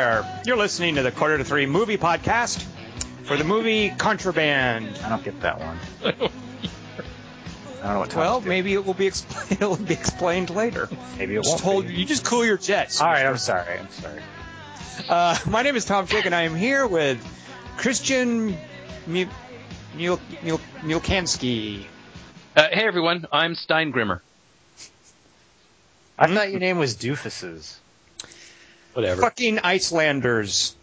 there. You're listening to the Quarter to Three Movie Podcast for the movie Contraband. I don't get that one. I don't know what. Well, Tom's doing. maybe it will be explained. It will be explained later. maybe it Just won't. hold. be. You just cool your jets. All right, I'm sorry. I'm sorry. Uh, my name is Tom Chick, and I am here with Christian Mul- Mul- Mul- Mulkansky. Uh, hey everyone, I'm Steingrimmer. I thought your name was Doofuses. Whatever. Fucking Icelanders.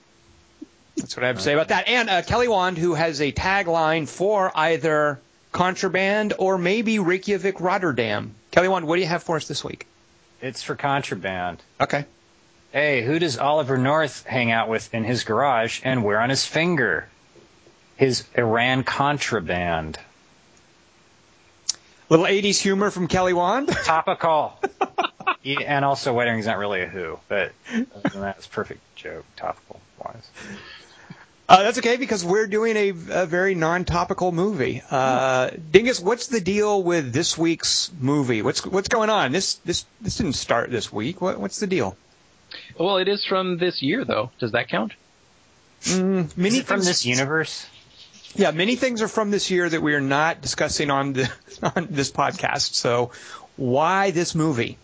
That's what I have to say about that. And uh, Kelly Wand, who has a tagline for either Contraband or maybe Reykjavik Rotterdam. Kelly Wand, what do you have for us this week? It's for contraband. Okay. Hey, who does Oliver North hang out with in his garage and wear on his finger? His Iran contraband. Little 80s humor from Kelly Wand. Topical. Yeah, and also Wedding's not really a who, but other than that, it's a perfect joke, topical wise. Uh, that's okay because we're doing a, a very non-topical movie. Uh, Dingus, what's the deal with this week's movie? What's what's going on? This this this didn't start this week. What, what's the deal? Well, it is from this year, though. Does that count? Mm, Is many it from things- this universe? Yeah, many things are from this year that we are not discussing on the on this podcast. So, why this movie?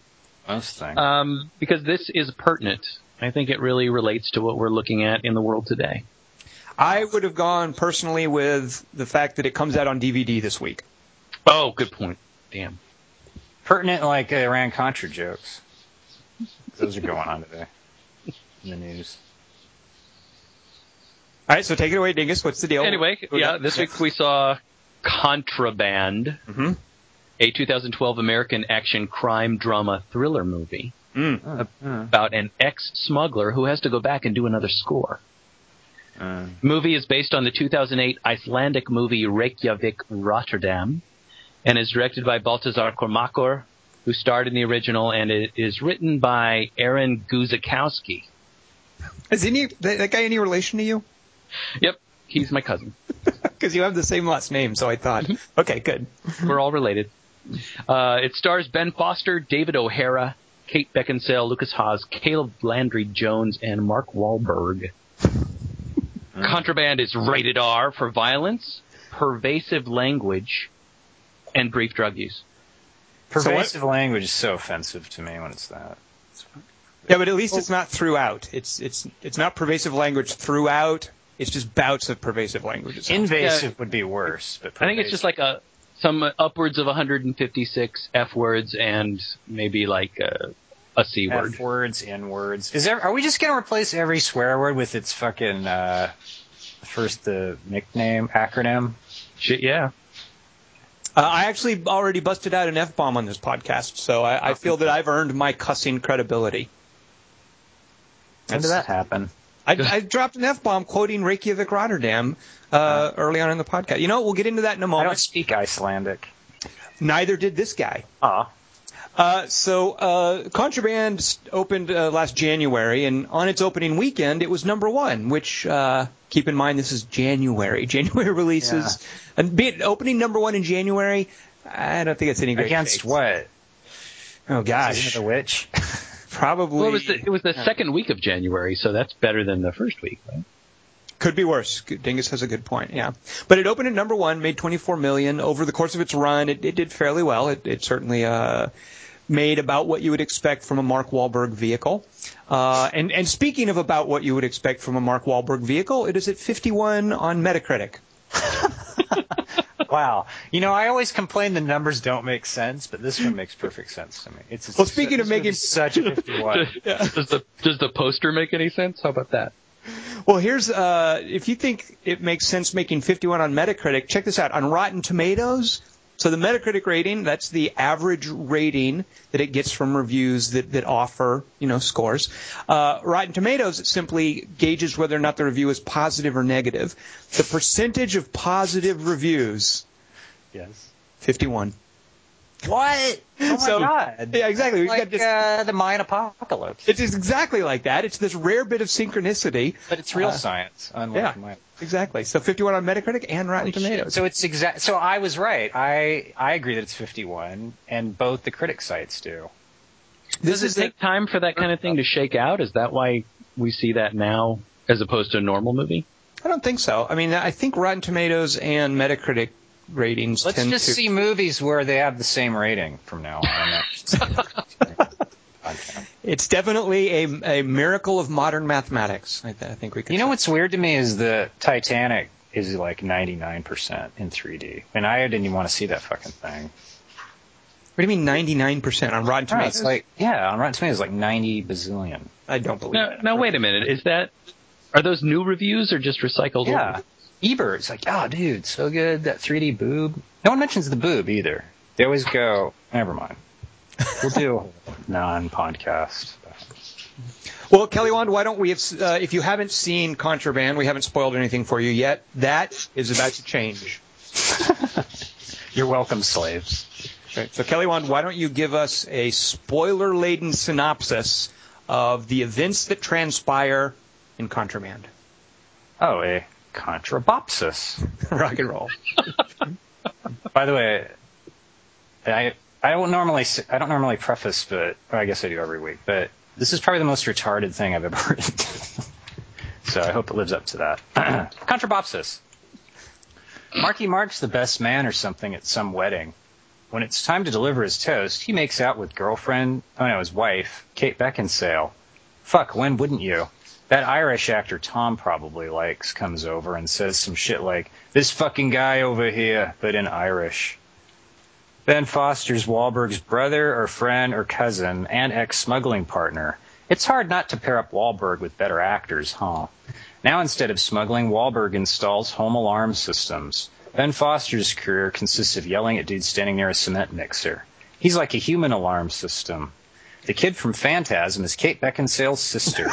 Most things. Um, because this is pertinent. I think it really relates to what we're looking at in the world today. I would have gone personally with the fact that it comes out on DVD this week. Oh, good point. Damn. Pertinent like Iran Contra jokes. Those are going on today in the news. All right, so take it away, Dingus. What's the deal? Anyway, yeah, this week we saw Contraband, Mhm. a 2012 American action crime drama thriller movie Mm. about an ex-smuggler who has to go back and do another score. Uh, The movie is based on the 2008 Icelandic movie Reykjavik Rotterdam and is directed by Baltasar Kormákur, who starred in the original, and it is written by Aaron Guzikowski. Is any that, that guy any relation to you? Yep, he's my cousin. Because you have the same last name, so I thought. Okay, good. We're all related. Uh, it stars Ben Foster, David O'Hara, Kate Beckinsale, Lukas Haas, Caleb Landry Jones, and Mark Wahlberg. Contraband is rated R for violence, pervasive language, and brief drug use. pervasive language is so offensive to me when it's that. Yeah, but at least it's not throughout. It's it's it's not pervasive language throughout. It's just bouts of pervasive language. it sounds. Invasive would be worse, but I think it's just like a some upwards of 156 F words and maybe like a, a C word. F words, N words. Is there? Are we just gonna replace every swear word with its fucking uh, first the nickname acronym? Shit, yeah. Uh, I actually already busted out an f bomb on this podcast, so I, I feel that I've earned my cussing credibility. When did that happen? I, I dropped an f bomb quoting Reykjavik Rotterdam uh, early on in the podcast. You know, we'll get into that in a moment. I don't speak Icelandic. Neither did this guy. Ah, Uh, so, uh, Contraband opened uh, last January, and on its opening weekend, it was number one. Which, uh, keep in mind, this is January. January releases, and be it opening number one in January, I don't think it's any great. against what? Oh gosh, the Witch. probably Well, it was the, it was the second week of January, so that's better than the first week, right? could be worse. Dingus has a good point. Yeah, but it opened at number one, made 24 million over the course of its run. It, it did fairly well. It, it certainly. Uh, Made about what you would expect from a Mark Wahlberg vehicle, uh, and and speaking of about what you would expect from a Mark Wahlberg vehicle, it is at 51 on Metacritic. wow. You know, I always complain the numbers don't make sense, but this one makes perfect sense to me. It's Well, speaking of making- movie's such a 51. Does the does the poster make any sense? How about that? Well, here's uh, if you think it makes sense making 51 on Metacritic, check this out on Rotten Tomatoes. So the Metacritic rating, that's the average rating that it gets from reviews that, that offer, you know, scores. Uh, Rotten Tomatoes it simply gauges whether or not the review is positive or negative. The percentage of positive reviews, yes. 51. What? Oh my So- god. Yeah, exactly. We've got this, uh, the Mayan apocalypse. it's exactly like that. It's this rare bit of synchronicity. but it's real uh, science, unlike yeah. Mayan. Exactly. So 51 on Metacritic and Rotten Tomatoes. So it's exact. So I was right. I I agree that it's 51, and both the critic sites do. this Does it take time for that kind of thing to shake out? Is that why we see that now as opposed to a normal movie? I don't think so. I mean, I think Rotten Tomatoes and Metacritic ratings Let's tend just to. see movies where they have the same rating from now on. It's definitely a, a miracle of modern mathematics. I, th- I think we could. you know say. what's weird to me is the Titanic is like 99% in 3D, and I didn't even want to see that fucking thing. What do you mean 99% on Rotten No, Tomatoes? it's like yeah, on Rotten Tomatoes, like 90 bazillion. I don't believe Now, it. now wait a minute. Is that are those new reviews or just recycled? Yeah. Ebert's like, oh, dude, so good. That 3D boob. No one mentions the boob either. They always go, never mind. We'll do non-podcast. Well, Kelly Wand, why don't we, have, uh, if you haven't seen Contraband, we haven't spoiled anything for you yet. That is about to change. You're welcome, slaves. Right. So, Kelly Wand, why don't you give us a spoiler laden synopsis of the events that transpire in Contraband? Oh, a contrabopsis. Rock and roll. By the way, I I don't normally I don't normally preface, but I guess I do every week. But this is probably the most retarded thing I've ever written. so I hope it lives up to that. Contrabopsis. Marky Mark's the best man or something at some wedding. When it's time to deliver his toast, he makes out with girlfriend, oh no, his wife, Kate Beckinsale. Fuck, when wouldn't you? That Irish actor Tom probably likes comes over and says some shit like, this fucking guy over here, but in Irish. Ben Foster's Wahlberg's brother or friend or cousin and ex-smuggling partner. It's hard not to pair up Wahlberg with better actors, huh? Now instead of smuggling, Wahlberg installs home alarm systems. Ben Foster's career consists of yelling at dudes standing near a cement mixer. He's like a human alarm system. The kid from Phantasm is Kate Beckinsale's sister.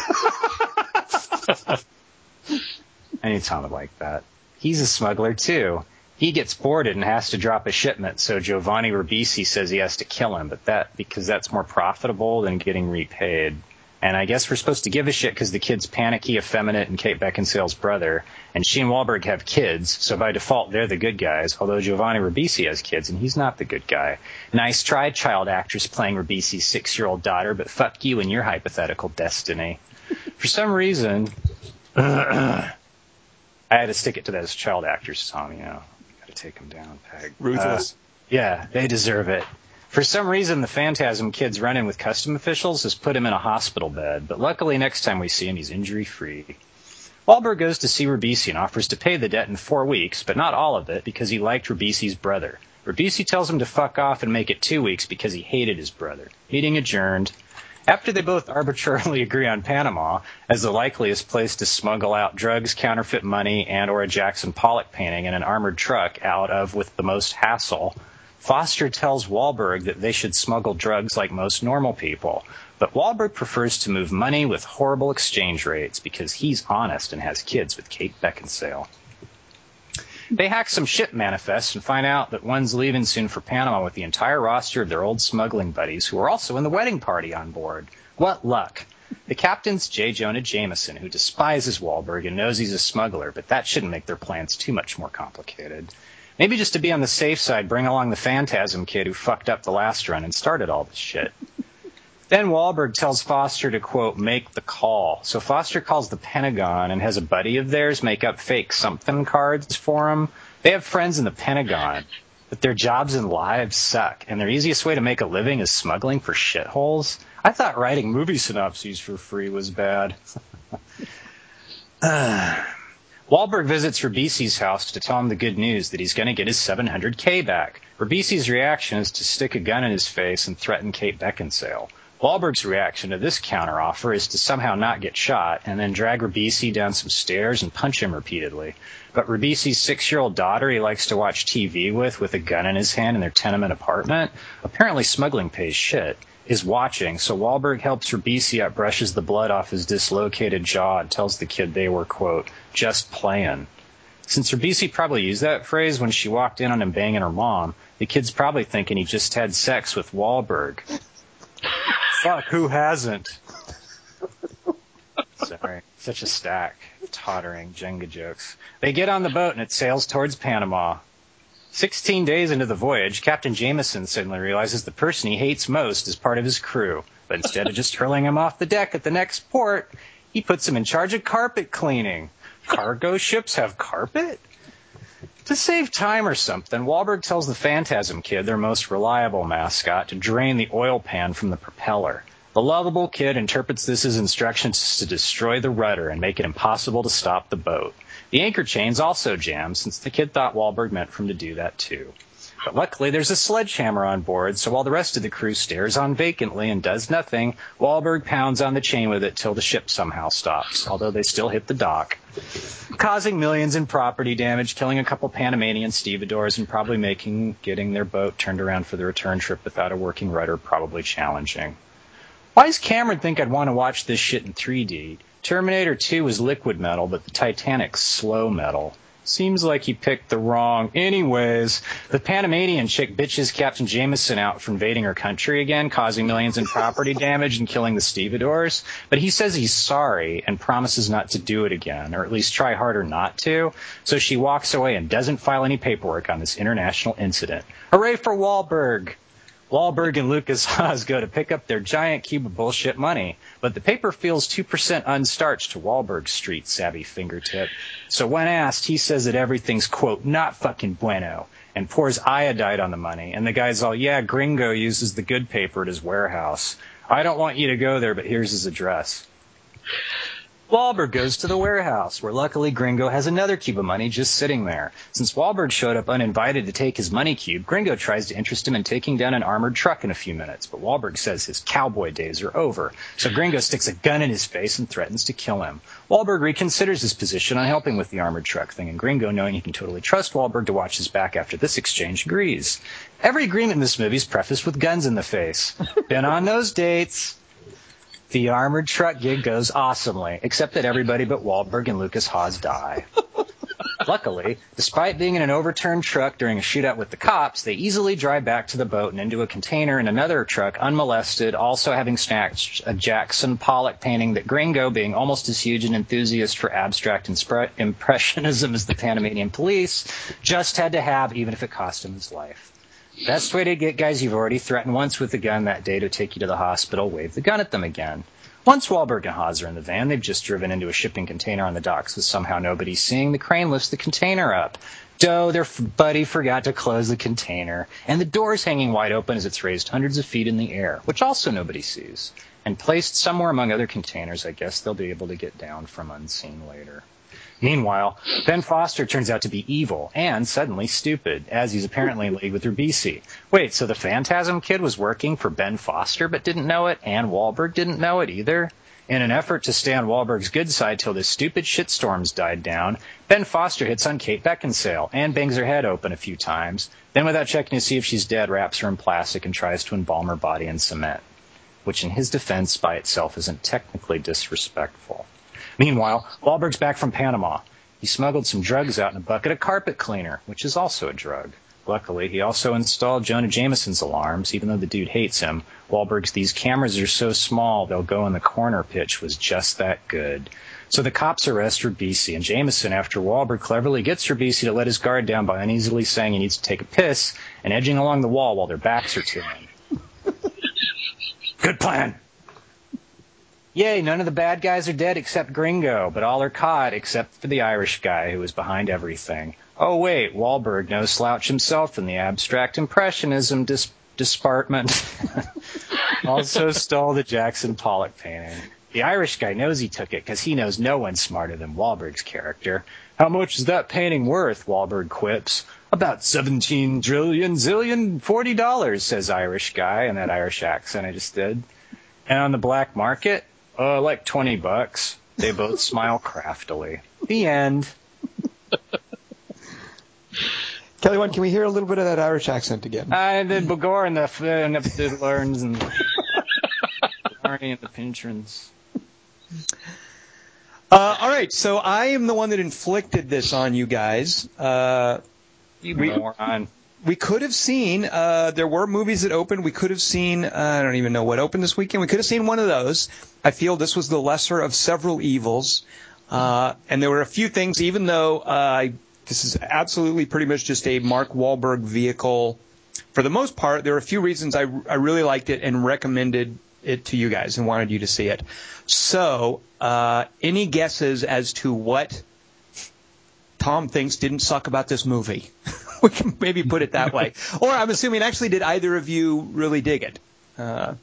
I need Tom like that. He's a smuggler too. He gets boarded and has to drop a shipment, so Giovanni Ribisi says he has to kill him, but that because that's more profitable than getting repaid. And I guess we're supposed to give a shit because the kid's panicky, effeminate, and Kate Beckinsale's brother. And she and Wahlberg have kids, so by default they're the good guys. Although Giovanni Ribisi has kids, and he's not the good guy. Nice try, child actress playing Ribisi's six-year-old daughter, but fuck you and your hypothetical destiny. For some reason, I had to stick it to those child actors, Tom. You know, to take them down, Peg. Ruthless. Uh, yeah, they deserve it. For some reason, the Phantasm kid's run in with custom officials has put him in a hospital bed, but luckily next time we see him, he's injury free. Wahlberg goes to see Ribisi and offers to pay the debt in four weeks, but not all of it because he liked Ribisi's brother. Ribisi tells him to fuck off and make it two weeks because he hated his brother. Meeting adjourned. After they both arbitrarily agree on Panama as the likeliest place to smuggle out drugs, counterfeit money, and or a Jackson Pollock painting in an armored truck out of with the most hassle, Foster tells Wahlberg that they should smuggle drugs like most normal people, but Wahlberg prefers to move money with horrible exchange rates because he's honest and has kids with Kate Beckinsale. They hack some ship manifests and find out that one's leaving soon for Panama with the entire roster of their old smuggling buddies who are also in the wedding party on board. What luck! The captain's J. Jonah Jameson, who despises Wahlberg and knows he's a smuggler, but that shouldn't make their plans too much more complicated. Maybe just to be on the safe side, bring along the Phantasm kid who fucked up the last run and started all this shit. Then Wahlberg tells Foster to, quote, make the call. So Foster calls the Pentagon and has a buddy of theirs make up fake something cards for him. They have friends in the Pentagon, but their jobs and lives suck, and their easiest way to make a living is smuggling for shitholes. I thought writing movie synopses for free was bad. Wahlberg visits Ribisi's house to tell him the good news that he's going to get his 700k back. Ribisi's reaction is to stick a gun in his face and threaten Kate Beckinsale. Wahlberg's reaction to this counteroffer is to somehow not get shot and then drag Ribisi down some stairs and punch him repeatedly. But Ribisi's six-year-old daughter he likes to watch TV with with a gun in his hand in their tenement apartment, apparently smuggling pays shit, is watching, so Wahlberg helps Ribisi up, brushes the blood off his dislocated jaw, and tells the kid they were, quote, just playing. Since Ribisi probably used that phrase when she walked in on him banging her mom, the kid's probably thinking he just had sex with Wahlberg. Fuck, who hasn't? Sorry, such a stack of tottering Jenga jokes. They get on the boat and it sails towards Panama. Sixteen days into the voyage, Captain Jameson suddenly realizes the person he hates most is part of his crew. But instead of just hurling him off the deck at the next port, He puts him in charge of carpet cleaning. Cargo ships have carpet? To save time or something, Wahlberg tells the Phantasm kid, their most reliable mascot, to drain the oil pan from the propeller. The lovable kid interprets this as instructions to destroy the rudder and make it impossible to stop the boat. The anchor chains also jammed, since the kid thought Wahlberg meant for him to do that too. Luckily, there's a sledgehammer on board, so while the rest of the crew stares on vacantly and does nothing, Wahlberg pounds on the chain with it till the ship somehow stops, although they still hit the dock, causing millions in property damage, killing a couple Panamanian stevedores, and probably making getting their boat turned around for the return trip without a working rudder probably challenging. Why does Cameron think I'd want to watch this shit in 3D? Terminator 2 was liquid metal, but the Titanic's slow metal. Seems like he picked the wrong. Anyways, the Panamanian chick bitches Captain Jameson out for invading her country again, causing millions in property damage and killing the stevedores. But he says he's sorry and promises not to do it again, or at least try harder not to. So she walks away and doesn't file any paperwork on this international incident. Hooray for Wahlberg! Wahlberg and Lukas Haas go to pick up their giant cube of bullshit money, but the paper feels 2% unstarched to Wahlberg's street savvy fingertip. So when asked, he says that everything's, quote, not fucking bueno, and pours iodide on the money. And the guy's all, yeah, Gringo uses the good paper at his warehouse. I don't want you to go there, but here's his address. Wahlberg goes to the warehouse, where luckily Gringo has another cube of money just sitting there. Since Wahlberg showed up uninvited to take his money cube, Gringo tries to interest him in taking down an armored truck in a few minutes, but Wahlberg says his cowboy days are over. So Gringo sticks a gun in his face and threatens to kill him. Wahlberg reconsiders his position on helping with the armored truck thing, and Gringo, knowing he can totally trust Wahlberg to watch his back after this exchange, agrees. Every agreement in this movie is prefaced with guns in the face. Been on those dates. The armored truck gig goes awesomely, except that everybody but Wahlberg and Lukas Haas die. Luckily, despite being in an overturned truck during a shootout with the cops, they easily drive back to the boat and into a container in another truck unmolested, also having snatched a Jackson Pollock painting that Gringo, being almost as huge an enthusiast for abstract inspre- impressionism as the Panamanian police, just had to have, even if it cost him his life. Best way to get guys you've already threatened once with a gun that day to take you to the hospital, wave the gun at them again. Once Wahlberg and Haas are in the van, they've just driven into a shipping container on the docks with somehow nobody seeing. The crane lifts the container up. Doe, their buddy, forgot to close the container, and the door is hanging wide open as it's raised hundreds of feet in the air, which also nobody sees. And placed somewhere among other containers, I guess they'll be able to get down from unseen later. Meanwhile, Ben Foster turns out to be evil and suddenly stupid, as he's apparently in league with Ribisi. Wait, so the Phantasm kid was working for Ben Foster but didn't know it, and Wahlberg didn't know it either? In an effort to stay on Wahlberg's good side till this stupid shitstorm's died down, Ben Foster hits on Kate Beckinsale and bangs her head open a few times, then without checking to see if she's dead, wraps her in plastic and tries to embalm her body in cement, which in his defense by itself isn't technically disrespectful. Meanwhile, Wahlberg's back from Panama. He smuggled some drugs out in a bucket of carpet cleaner, which is also a drug. Luckily, he also installed Jonah Jameson's alarms, even though the dude hates him. Wahlberg's these cameras are so small they'll go in the corner pitch was just that good. So the cops arrest Ribisi, and Jameson, after Wahlberg cleverly gets Ribisi to let his guard down by uneasily saying he needs to take a piss and edging along the wall while their backs are to him. Good plan. Yay, none of the bad guys are dead except Gringo, but all are caught except for the Irish guy who was behind everything. Oh wait, Wahlberg, no slouch himself in the abstract impressionism dis- department. also stole the Jackson Pollock painting. The Irish guy knows he took it because he knows no one's smarter than Wahlberg's character. How much is that painting worth? Wahlberg quips. About seventeen trillion zillion forty dollars, says Irish guy in that Irish accent I just did. And on the black market, uh, like 20 bucks. They both smile craftily. The end. Kelly, one, can we hear a little bit of that Irish accent again? I did Bogor and the and the Diddlers and Barney and the Pincherons. Uh, all right, so I am the one that inflicted this on you guys. Uh, You We- moron. We could have seen uh, there were movies that opened. We could have seen uh, I don't even know what opened this weekend. We could have seen one of those. I feel this was the lesser of several evils, uh, and there were a few things. Even though uh, this is absolutely pretty much just a Mark Wahlberg vehicle, for the most part, there were a few reasons I I really liked it and recommended it to you guys and wanted you to see it. So, uh, any guesses as to what Tom thinks didn't suck about this movie? we can maybe put it that way. or I'm assuming actually, did either of you really dig it? Uh,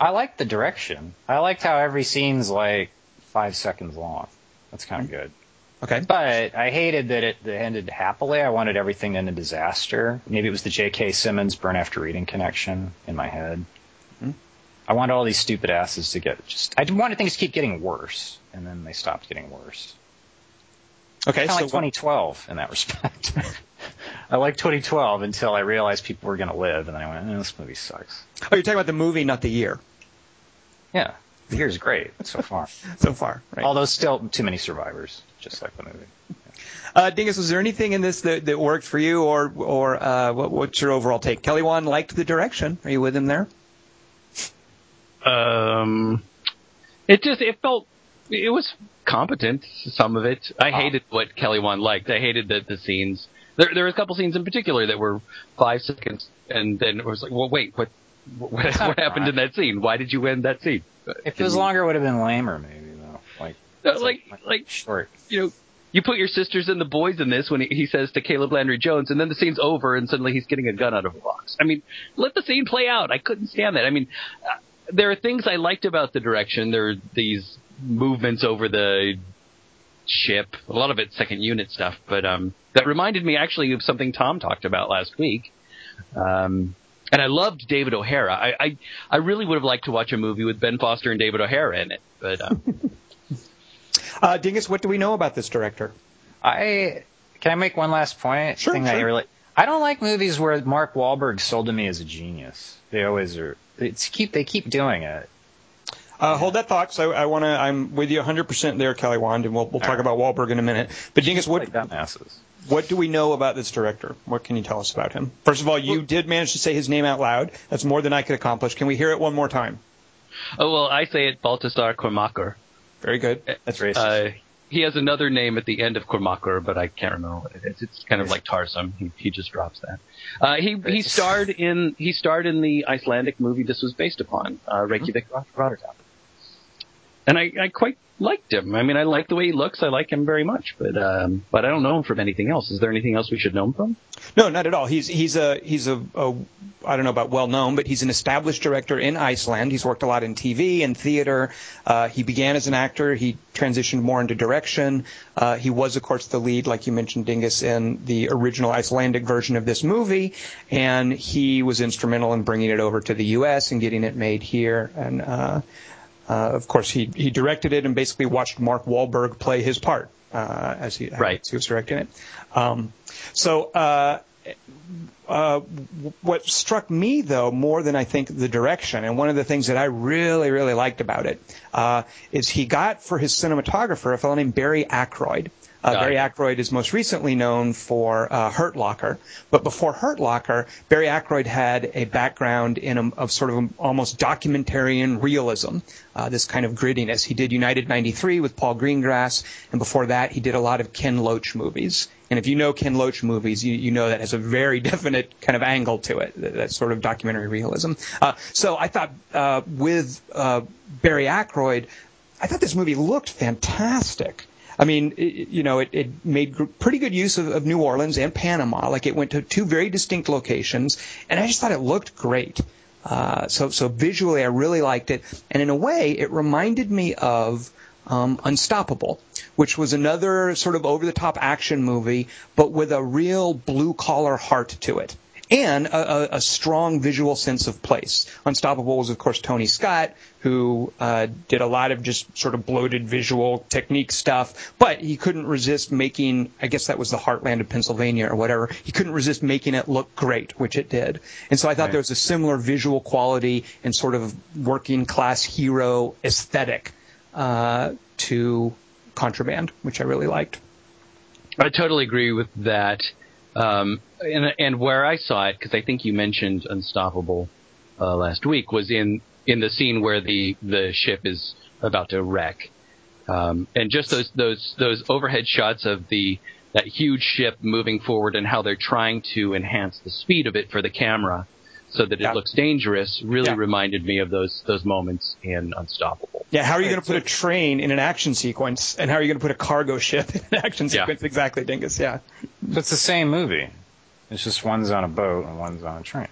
I like the direction. I liked how every scene's like five seconds long. That's kind of good. Okay. But I hated that it, ended happily. I wanted everything to end in disaster. Maybe it was the J.K. Simmons Burn After Reading connection in my head. Hmm. I wanted all these stupid asses to get just. I wanted things to keep getting worse, and then they stopped getting worse. Okay, Kind so like 2012 in that respect. I liked 2012 until I realized people were going to live, and then I went, eh, "This movie sucks." oh, you're talking about the movie, not the year, Yeah, the year's great so far. so far, right? Although still too many survivors, just like the movie. Uh, Dingus, was there anything in this that, that worked for you, or or uh, what, what's your overall take? Kelly Wand liked the direction. Are you with him there? Um, it just it felt it was competent. Some of it. I hated what Kelly Wand liked. I hated the the scenes. There there were a couple scenes in particular that were five seconds, and then it was like, well, wait, what what, what happened right. in that scene? Why did you end that scene? If it was longer, it would have been lamer, maybe though. Like, Uh, like like short. you know. You put your sisters and the boys in this when he, he says to Caleb Landry Jones, and then the scene's over, and suddenly he's getting a gun out of a box. I mean, let the scene play out. I couldn't stand that. I mean, uh, there are things I liked about the direction. There are these movements over the ship. A lot of it's second unit stuff, but um, that reminded me actually of something Tom talked about last week. Um, and I loved David O'Hara. I, I I really would have liked to watch a movie with Ben Foster and David O'Hara in it, but um, Uh, Dingus, what do we know about this director? I can I make one last point? Sure, Thing sure. I really, I don't like movies where Mark Wahlberg sold to me as a genius. They always are. It's keep they keep doing it. Uh, hold that thought. I, I want to. I'm with you 100% there, Kelly Wand, and we'll we'll talk right. about Wahlberg in a minute. But Dingus, what dumbasses. what do we know about this director? What can you tell us about him? First of all, you did manage to say his name out loud. That's more than I could accomplish. Can we hear it one more time? oh well, I say it Baltasar Kormaker. Very good. That's racist. Uh, he has another name at the end of Kormaker, but I can't remember what it is. It's kind of like Tarsem. He, he just drops that. Uh, he he starred in he starred in the Icelandic movie this was based upon, uh, Reykjavik Rotterdam. And I, I quite liked him. I mean, I like the way he looks. I like him very much, but um, but I don't know him from anything else. Is there anything else we should know him from? No, not at all. He's he's a he's a, a I don't know about well known, but he's an established director in Iceland. He's worked a lot in TV and theater. Uh, he began as an actor. He transitioned more into direction. Uh, he was, of course, the lead, like you mentioned, Dingus, in the original Icelandic version of this movie, and he was instrumental in bringing it over to the U.S. and getting it made here. And uh, uh, of course, he he directed it and basically watched Mark Wahlberg play his part uh, as he Right. as he was directing it. Um, so. Uh, uh, what struck me though more than I think the direction, and one of the things that I really really liked about it uh, is he got for his cinematographer a fellow named Barry Ackroyd. Uh, Barry. Ackroyd is most recently known for uh, Hurt Locker, but before Hurt Locker, Barry Ackroyd had a background in a, of sort of almost documentarian realism, uh, this kind of grittiness. He did United 93 with Paul Greengrass, and before that, he did a lot of Ken Loach movies. And if you know Ken Loach movies, you, you know that has a very definite kind of angle to it, that, that sort of documentary realism. Uh, so I thought uh, with uh, Barry Ackroyd, I thought this movie looked fantastic. I mean, it, you know, it, it made pretty good use of, of New Orleans and Panama. Like it went to two very distinct locations, and I just thought it looked great. Uh, so, so visually, I really liked it, and in a way, it reminded me of um, Unstoppable, which was another sort of over-the-top action movie, but with a real blue-collar heart to it and a, a, a strong visual sense of place. Unstoppable was, of course, Tony Scott, who uh, did a lot of just sort of bloated visual technique stuff, but he couldn't resist making, I guess that was the heartland of Pennsylvania or whatever, he couldn't resist making it look great, which it did. And so I thought Right. there was a similar visual quality and sort of working class hero aesthetic uh, to Contraband, which I really liked. I totally agree with that. Um, and, and where I saw it, because I think you mentioned Unstoppable uh, last week, was in in the scene where the the ship is about to wreck, um, and just those those those overhead shots of the that huge ship moving forward and how they're trying to enhance the speed of it for the camera. So that it Yeah. looks dangerous really Yeah. reminded me of those those moments in Unstoppable. Yeah, how are you going to put a train in an action sequence, and how are you going to put a cargo ship in an action Yeah. sequence? Exactly, Dingus. Yeah. But it's the same movie. It's just one's on a boat and one's on a train,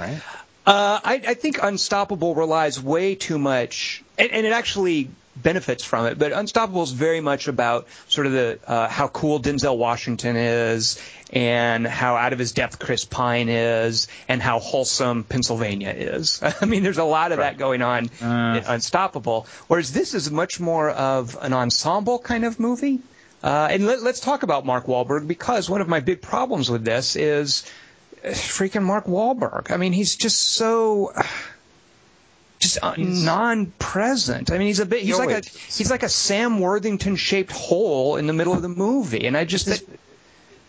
right? Uh, I, I think Unstoppable relies way too much, and, and it actually benefits from it. But Unstoppable is very much about sort of the uh, how cool Denzel Washington is, and how out of his depth Chris Pine is, and how wholesome Pennsylvania is. I mean, there's a lot of that going on in Unstoppable. Whereas this is much more of an ensemble kind of movie. Uh, and let, let's talk about Mark Wahlberg because one of my big problems with this is freaking Mark Wahlberg. I mean, he's just so just uh, non-present. I mean, he's a bit. He's like a he's like a Sam Worthington shaped hole in the middle of the movie, and I just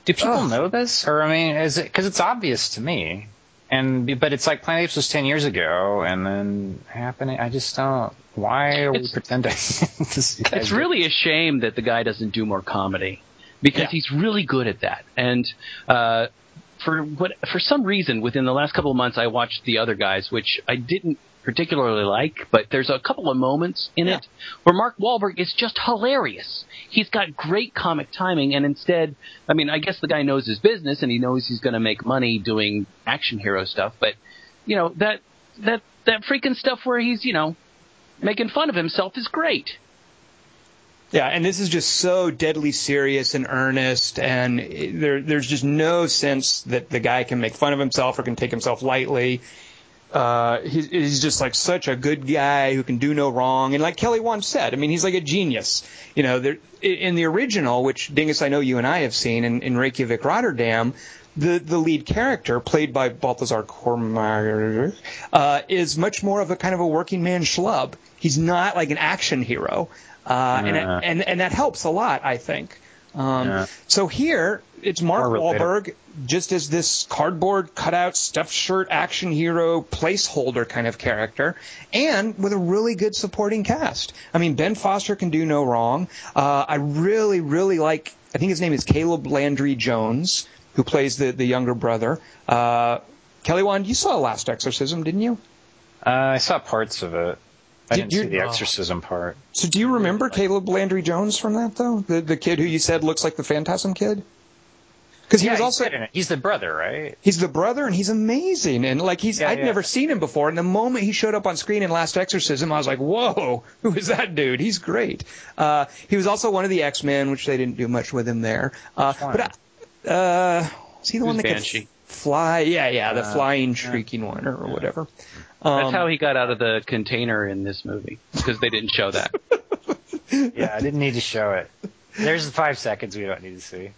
Do people know this, or I mean, is it because it's obvious to me? And but it's like Planet Apes was ten years ago, and then happening. I just don't. Why are we It's- pretending? this It's really a shame that the guy doesn't do more comedy because Yeah. he's really good at that. And uh, for what for some reason, within the last couple of months, I watched the other guys, which I didn't particularly like. But there's a couple of moments in Yeah. it where Mark Wahlberg is just hilarious. He's got great comic timing, and instead, I mean, I guess the guy knows his business and he knows he's going to make money doing action hero stuff. But you know that that that freaking stuff where he's you know making fun of himself is great. Yeah, and this is just so deadly serious and earnest, and there, there's just no sense that the guy can make fun of himself or can take himself lightly. Uh, he's, he's just like such a good guy who can do no wrong, and like Kelly once said, I mean, he's like a genius. You know, there, in the original, which Dingus, I know you and I have seen in, in Reykjavik, Rotterdam, the the lead character, played by Balthazar Kornmaier, uh, is much more of a kind of a working man schlub. He's not like an action hero, uh, and, and and that helps a lot, I think. Um, Yeah. So here it's Mark relatable. Just as this cardboard cutout, stuffed shirt, action hero, placeholder kind of character, and with a really good supporting cast. I mean, Ben Foster can do no wrong. Uh, I really, really like. I think his name is Caleb Landry Jones, who plays the the younger brother. Uh, Kelly Wand, you saw Last Exorcism, didn't you? Uh, I saw parts of it. I Did didn't see the oh. exorcism part. So do you remember Caleb Landry Jones from that though? The the kid who you said looks like the Phantasm kid? Because he yeah, was he's also good in it. He's the brother, right? He's the brother, and he's amazing. And like he's, Yeah, I'd yeah. never seen him before. And the moment he showed up on screen in Last Exorcism, I was like, "Whoa, who is that dude? He's great." Uh, he was also one of the X Men, which they didn't do much with him there. Uh, but uh, uh, was he the Who's one that Banshee? could fly? Yeah, yeah, the Uh, flying, shrieking one, or, or whatever. Um, That's how he got out of the container in this movie because they didn't show that. Yeah, I didn't need to show it. There's the five seconds we don't need to see.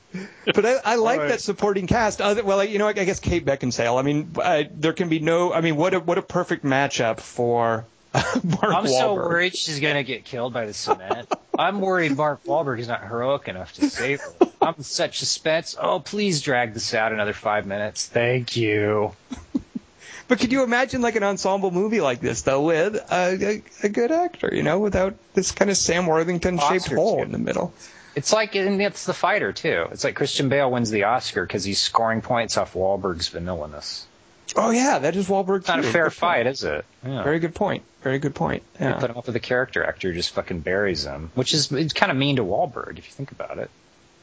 But I, I like that supporting cast. Other, well, you know, I guess Kate Beckinsale. I mean, uh, there can be no. I mean, what a what a perfect matchup for Mark I'm so worried she's gonna get killed by the cement. I'm worried Mark Wahlberg is not heroic enough to save her. I'm in such suspense. Oh, please drag this out another five minutes. Thank you. But could you imagine like an ensemble movie like this though, with a, a, a good actor, you know, without this kind of Sam Worthington shaped hole in the middle? It's like, and it's the fighter too. It's like Christian Bale wins the Oscar because he's scoring points off Wahlberg's vanillaness. Oh yeah, that is Wahlberg. It's not a fair Good point. fight, is it? Yeah. Very good point. Very good point. You Yeah. put him up with a character actor who just fucking buries him, which is it's kind of mean to Wahlberg if you think about it.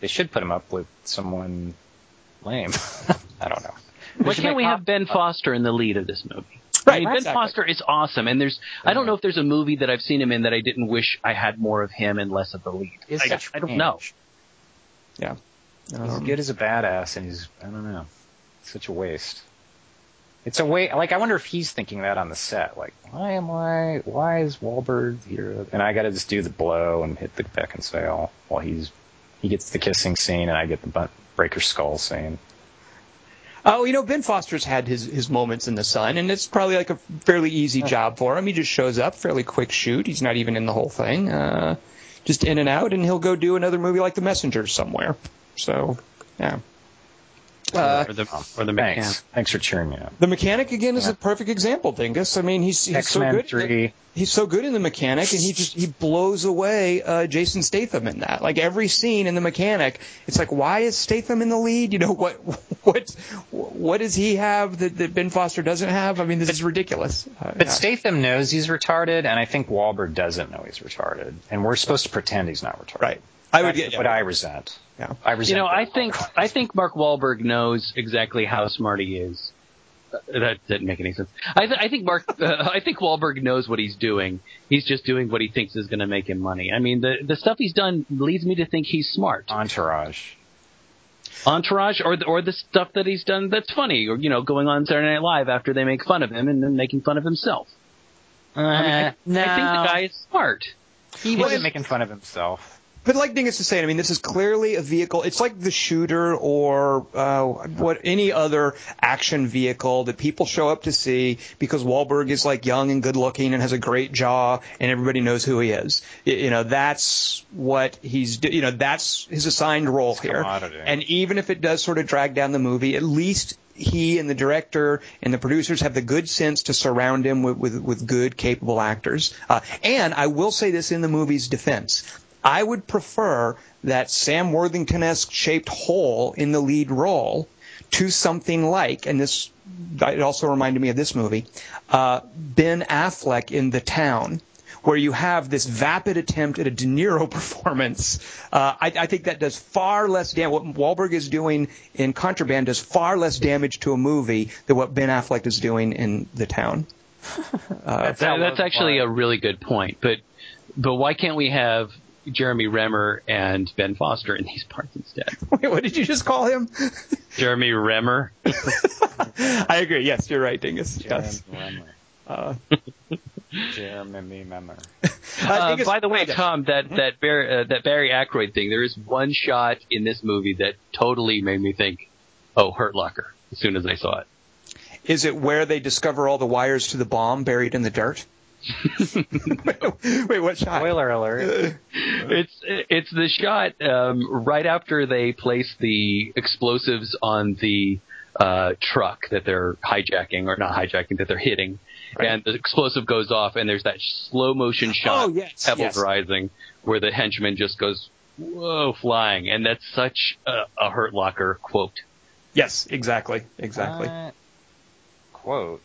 They should put him up with someone lame. I don't know. Why can't we have Ben Foster in the lead of this movie? Right, I mean, Ben exactly. Foster is awesome, and there's I don't know if there's a movie that I've seen him in that I didn't wish I had more of him and less of the lead. He's I, I don't know. Yeah. He's Um, good as a badass, and he's I don't know, such a waste. It's a way. Like I wonder if he's thinking that on the set. Like, why am I? Why is Wahlberg here? And I got to just do the blow and hit the Beckinsale while he's he gets the kissing scene, and I get the butt breaker skull scene. Oh, you know, Ben Foster's had his, his moments in the sun, and it's probably like a fairly easy job for him. He just shows up, fairly quick shoot. He's not even in the whole thing. Uh, just in and out, and he'll go do another movie like The Messenger somewhere. So, yeah. Uh, or the or the mechanic. Thanks. Thanks for cheering me up. The mechanic again is a perfect example, Dingus. I mean, he's he's so X-Men good. 3. He's so good in the mechanic, and he just he blows away uh, Jason Statham in that. Like every scene in the mechanic, it's like, why is Statham in the lead? You know what what what does he have that, that Ben Foster doesn't have? I mean, this is ridiculous. Uh, But yeah. Statham knows he's retarded, and I think Wahlberg doesn't know he's retarded, and we're supposed to pretend he's not retarded. right. I would That's get. what I resent. Yeah. I resent. You know, I think Wahlberg. I think Mark Wahlberg knows exactly how smart he is. Uh, That didn't make any sense. I, th- I think Mark, uh, I think Wahlberg knows what he's doing. He's just doing what he thinks is going to make him money. I mean, the the stuff he's done leads me to think he's smart. Entourage. Entourage, or the, or the stuff that he's done that's funny, or you know, going on Saturday Night Live after they make fun of him and then making fun of himself. I, mean, I, no, I think the guy is smart. he Well, wasn't it's- making fun of himself. But like Dingus is saying, I mean, this is clearly a vehicle. It's like the shooter or uh, what any other action vehicle that people show up to see because Wahlberg is like young and good looking and has a great jaw and everybody knows who he is. You know, that's what he's. You know, that's his assigned role here. commodity. And even if it does sort of drag down the movie, at least he and the director and the producers have the good sense to surround him with, with, with good, capable actors. Uh, and I will say this in the movie's defense. I would prefer that Sam Worthington-esque shaped hole in the lead role to something like, and this it also reminded me of this movie, uh, Ben Affleck in The Town, where you have this vapid attempt at a De Niro performance. Uh, I, I think that does far less damage. What Wahlberg is doing in Contraband does far less damage to a movie than what Ben Affleck is doing in The Town. That's, That, that's actually a really good point. But but why can't we have Jeremy Remmer and Ben Foster in these parts instead? Wait, what did you just call him? Jeremy Remmer. I agree. Yes, you're right, Dingus. Yes. Jeremy Uh, Jeremy Memmer. Uh, by the way, yes. Tom, that that Barry, uh, that Barry Ackroyd thing. There is one shot in this movie that totally made me think, "Oh, Hurt Locker." As soon as I saw it. Is it where they discover all the wires to the bomb buried in the dirt? Wait, wait, what shot? Spoiler alert. It's it's the shot um, right after they place the explosives on the uh, truck that they're hijacking or not hijacking that they're hitting, and the explosive goes off, and there's that slow motion shot, Oh, yes, pebbles yes. rising, where the henchman just goes whoa flying, and that's such a, a Hurt Locker quote. Yes, exactly, exactly. Uh, quote.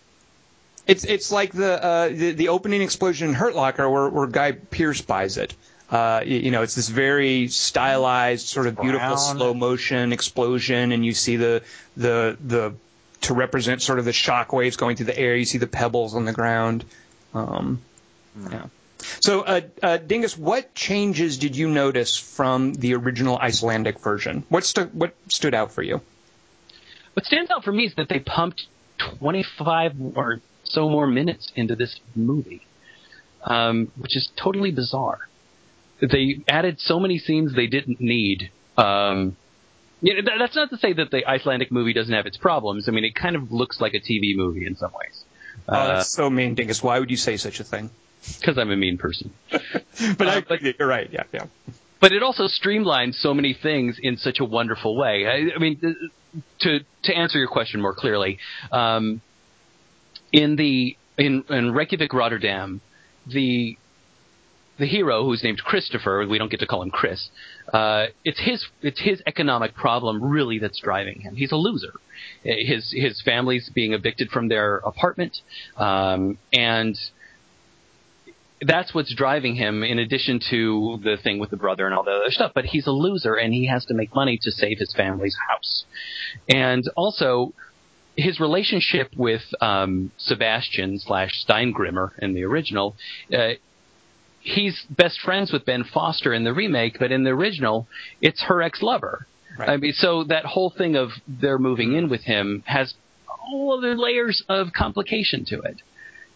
It's it's like the uh, the, the opening explosion in Hurt Locker where, where Guy Pearce buys it. Uh, you, you know, it's this very stylized, sort of beautiful Brown. slow motion explosion, and you see the the the to represent sort of the shock waves going through the air. You see the pebbles on the ground. Um, yeah. So, uh, uh, Dingus, what changes did you notice from the original Icelandic version? What stu- what stood out for you? What stands out for me is that they pumped 25 or so more minutes into this movie, um, which is totally bizarre. They added so many scenes they didn't need. Um, you know, that, that's not to say that the Icelandic movie doesn't have its problems. I mean, it kind of looks like a TV movie in some ways. Oh, that's so mean, Dingus. Why would you say such a thing? Because I'm a mean person. But I, Uh, but- you're right. Yeah, yeah. but it also streamlines so many things in such a wonderful way. I, I mean, th- to to answer your question more clearly, um, in the in, in Reykjavik, Rotterdam, the the hero who's named Christopher, we don't get to call him Chris. Uh, it's his it's his economic problem really that's driving him. He's a loser. His his family's being evicted from their apartment, um, and that's what's driving him in addition to the thing with the brother and all the other stuff but he's a loser and he has to make money to save his family's house and also his relationship with um, sebastian slash Steingrímur in the original uh, he's best friends with ben foster in the remake but in the original it's her ex-lover Right. i mean so that whole thing of they're moving in with him has all other layers of complication to it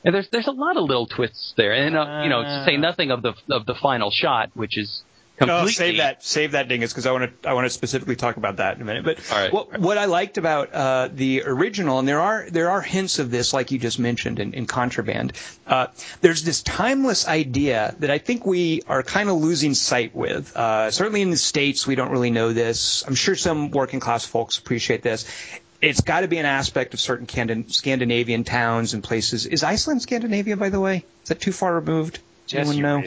and there's there's a lot of little twists there, and uh, you know to say Uh. nothing of the of the final shot, which is completely. Oh, save that, save that, Dingus, because I want to, I want to specifically talk about that in a minute. But right. what, what I liked about uh, the original, and there are there are hints of this, like you just mentioned in, in Contraband. Uh, there's this timeless idea that I think we are kind of losing sight with. Uh, certainly in the states, we don't really know this. I'm sure some working class folks appreciate this. It's got to be an aspect of certain Scandinavian towns and places. Is Iceland Scandinavia, by the way? Is that too far removed? Jess, Anyone know?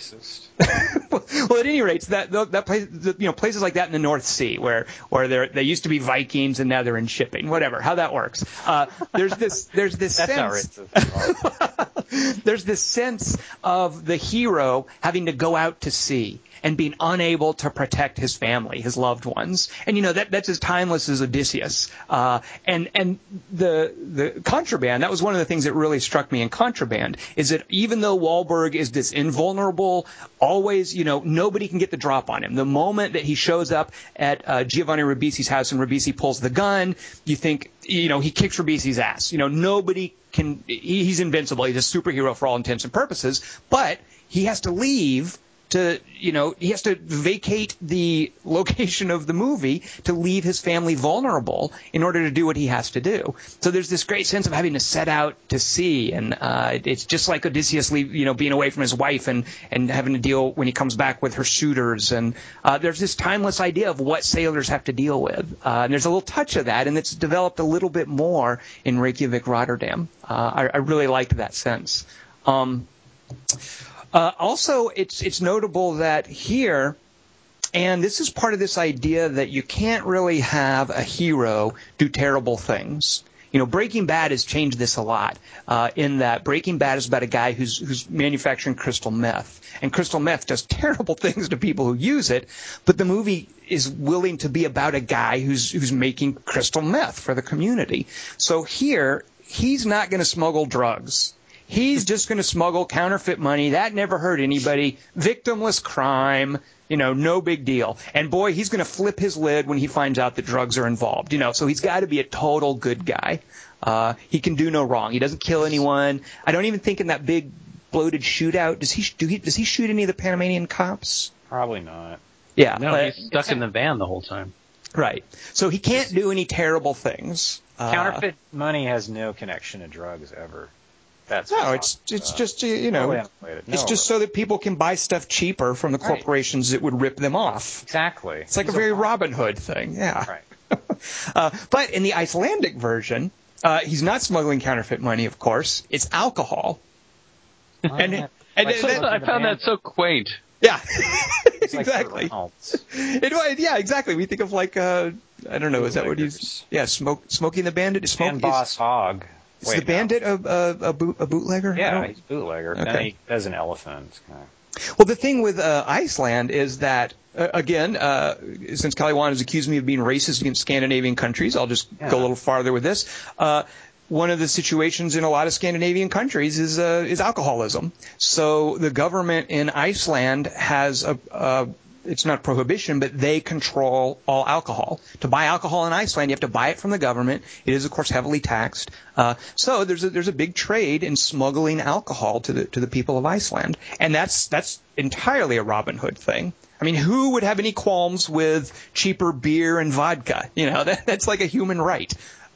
well, at any rate, that that place, you know, places like that in the North Sea, where where there they used to be Vikings and now they're in shipping, whatever, how that works. Uh, there's this there's this sense there's this sense of the hero having to go out to sea and being unable to protect his family, his loved ones, and you know that that's as timeless as Odysseus. Uh, and and the the contraband that was one of the things that really struck me in contraband is that even though Wahlberg is this invulnerable, always you know nobody can get the drop on him. The moment that he shows up at uh, Giovanni Ribisi's house and Ribisi pulls the gun, you think you know he kicks Ribisi's ass. You know nobody can he, he's invincible. He's a superhero for all intents and purposes, but he has to leave to you know he has to vacate the location of the movie to leave his family vulnerable in order to do what he has to do. So there's this great sense of having to set out to sea, and uh, it's just like Odysseus, leave, you know, being away from his wife and and having to deal when he comes back with her suitors, and uh, there's this timeless idea of what sailors have to deal with, uh, and there's a little touch of that, and it's developed a little bit more in Reykjavik, Rotterdam. Uh, I, I really liked that sense. Um, uh, also, it's it's notable that here, and this is part of this idea that you can't really have a hero do terrible things. You know, Breaking Bad has changed this a lot. Uh, in that Breaking Bad is about a guy who's who's manufacturing crystal meth, and crystal meth does terrible things to people who use it. But the movie is willing to be about a guy who's who's making crystal meth for the community. So here, he's not going to smuggle drugs. He's just going to smuggle counterfeit money. That never hurt anybody. Victimless crime. You know, no big deal. And boy, he's going to flip his lid when he finds out that drugs are involved. You know, so he's got to be a total good guy. Uh, he can do no wrong. He doesn't kill anyone. I don't even think in that big bloated shootout does he do he does he shoot any of the Panamanian cops? Probably not. Yeah, No, but- he's stuck in the van the whole time. right. So he can't do any terrible things. Uh, Counterfeit money has no connection to drugs ever. That's No, it's it's uh, just you know, totally unrelated. it's just so that people can buy stuff cheaper from the Right. corporations that would rip them off. exactly. It's like He's a very a- Robin Hood thing, yeah. Right. Uh, but in the Icelandic version, uh, he's not smuggling counterfeit money, of course. It's alcohol. And, and, Like and so- then- I found that so quaint. yeah, It's like exactly. Reynolds. It, yeah, exactly. We think of like uh, I don't know, is that what he's? Bootleggers. Yeah, smoke, Smokey and the Bandit. Smoke and is, Boss Hog. Is Wait, the no. bandit a, a, a, boot, a bootlegger? Yeah, he's a bootlegger. And Okay. he has an elephant. It's kinda- Well, the thing with uh, Iceland is that, uh, again, uh, since Kelly Wand has accused me of being racist against Scandinavian countries, I'll just Yeah. go a little farther with this. Uh, one of the situations in a lot of Scandinavian countries is uh, is alcoholism. So the government in Iceland has a, a it's not prohibition, but they control all alcohol. To buy alcohol in Iceland, you have to buy it from the government. It is, of course, heavily taxed. Uh, so there's a, there's a big trade in smuggling alcohol to the to the people of Iceland, and that's that's entirely a Robin Hood thing. I mean, who would have any qualms with cheaper beer and vodka? You know, that, that's like a human right.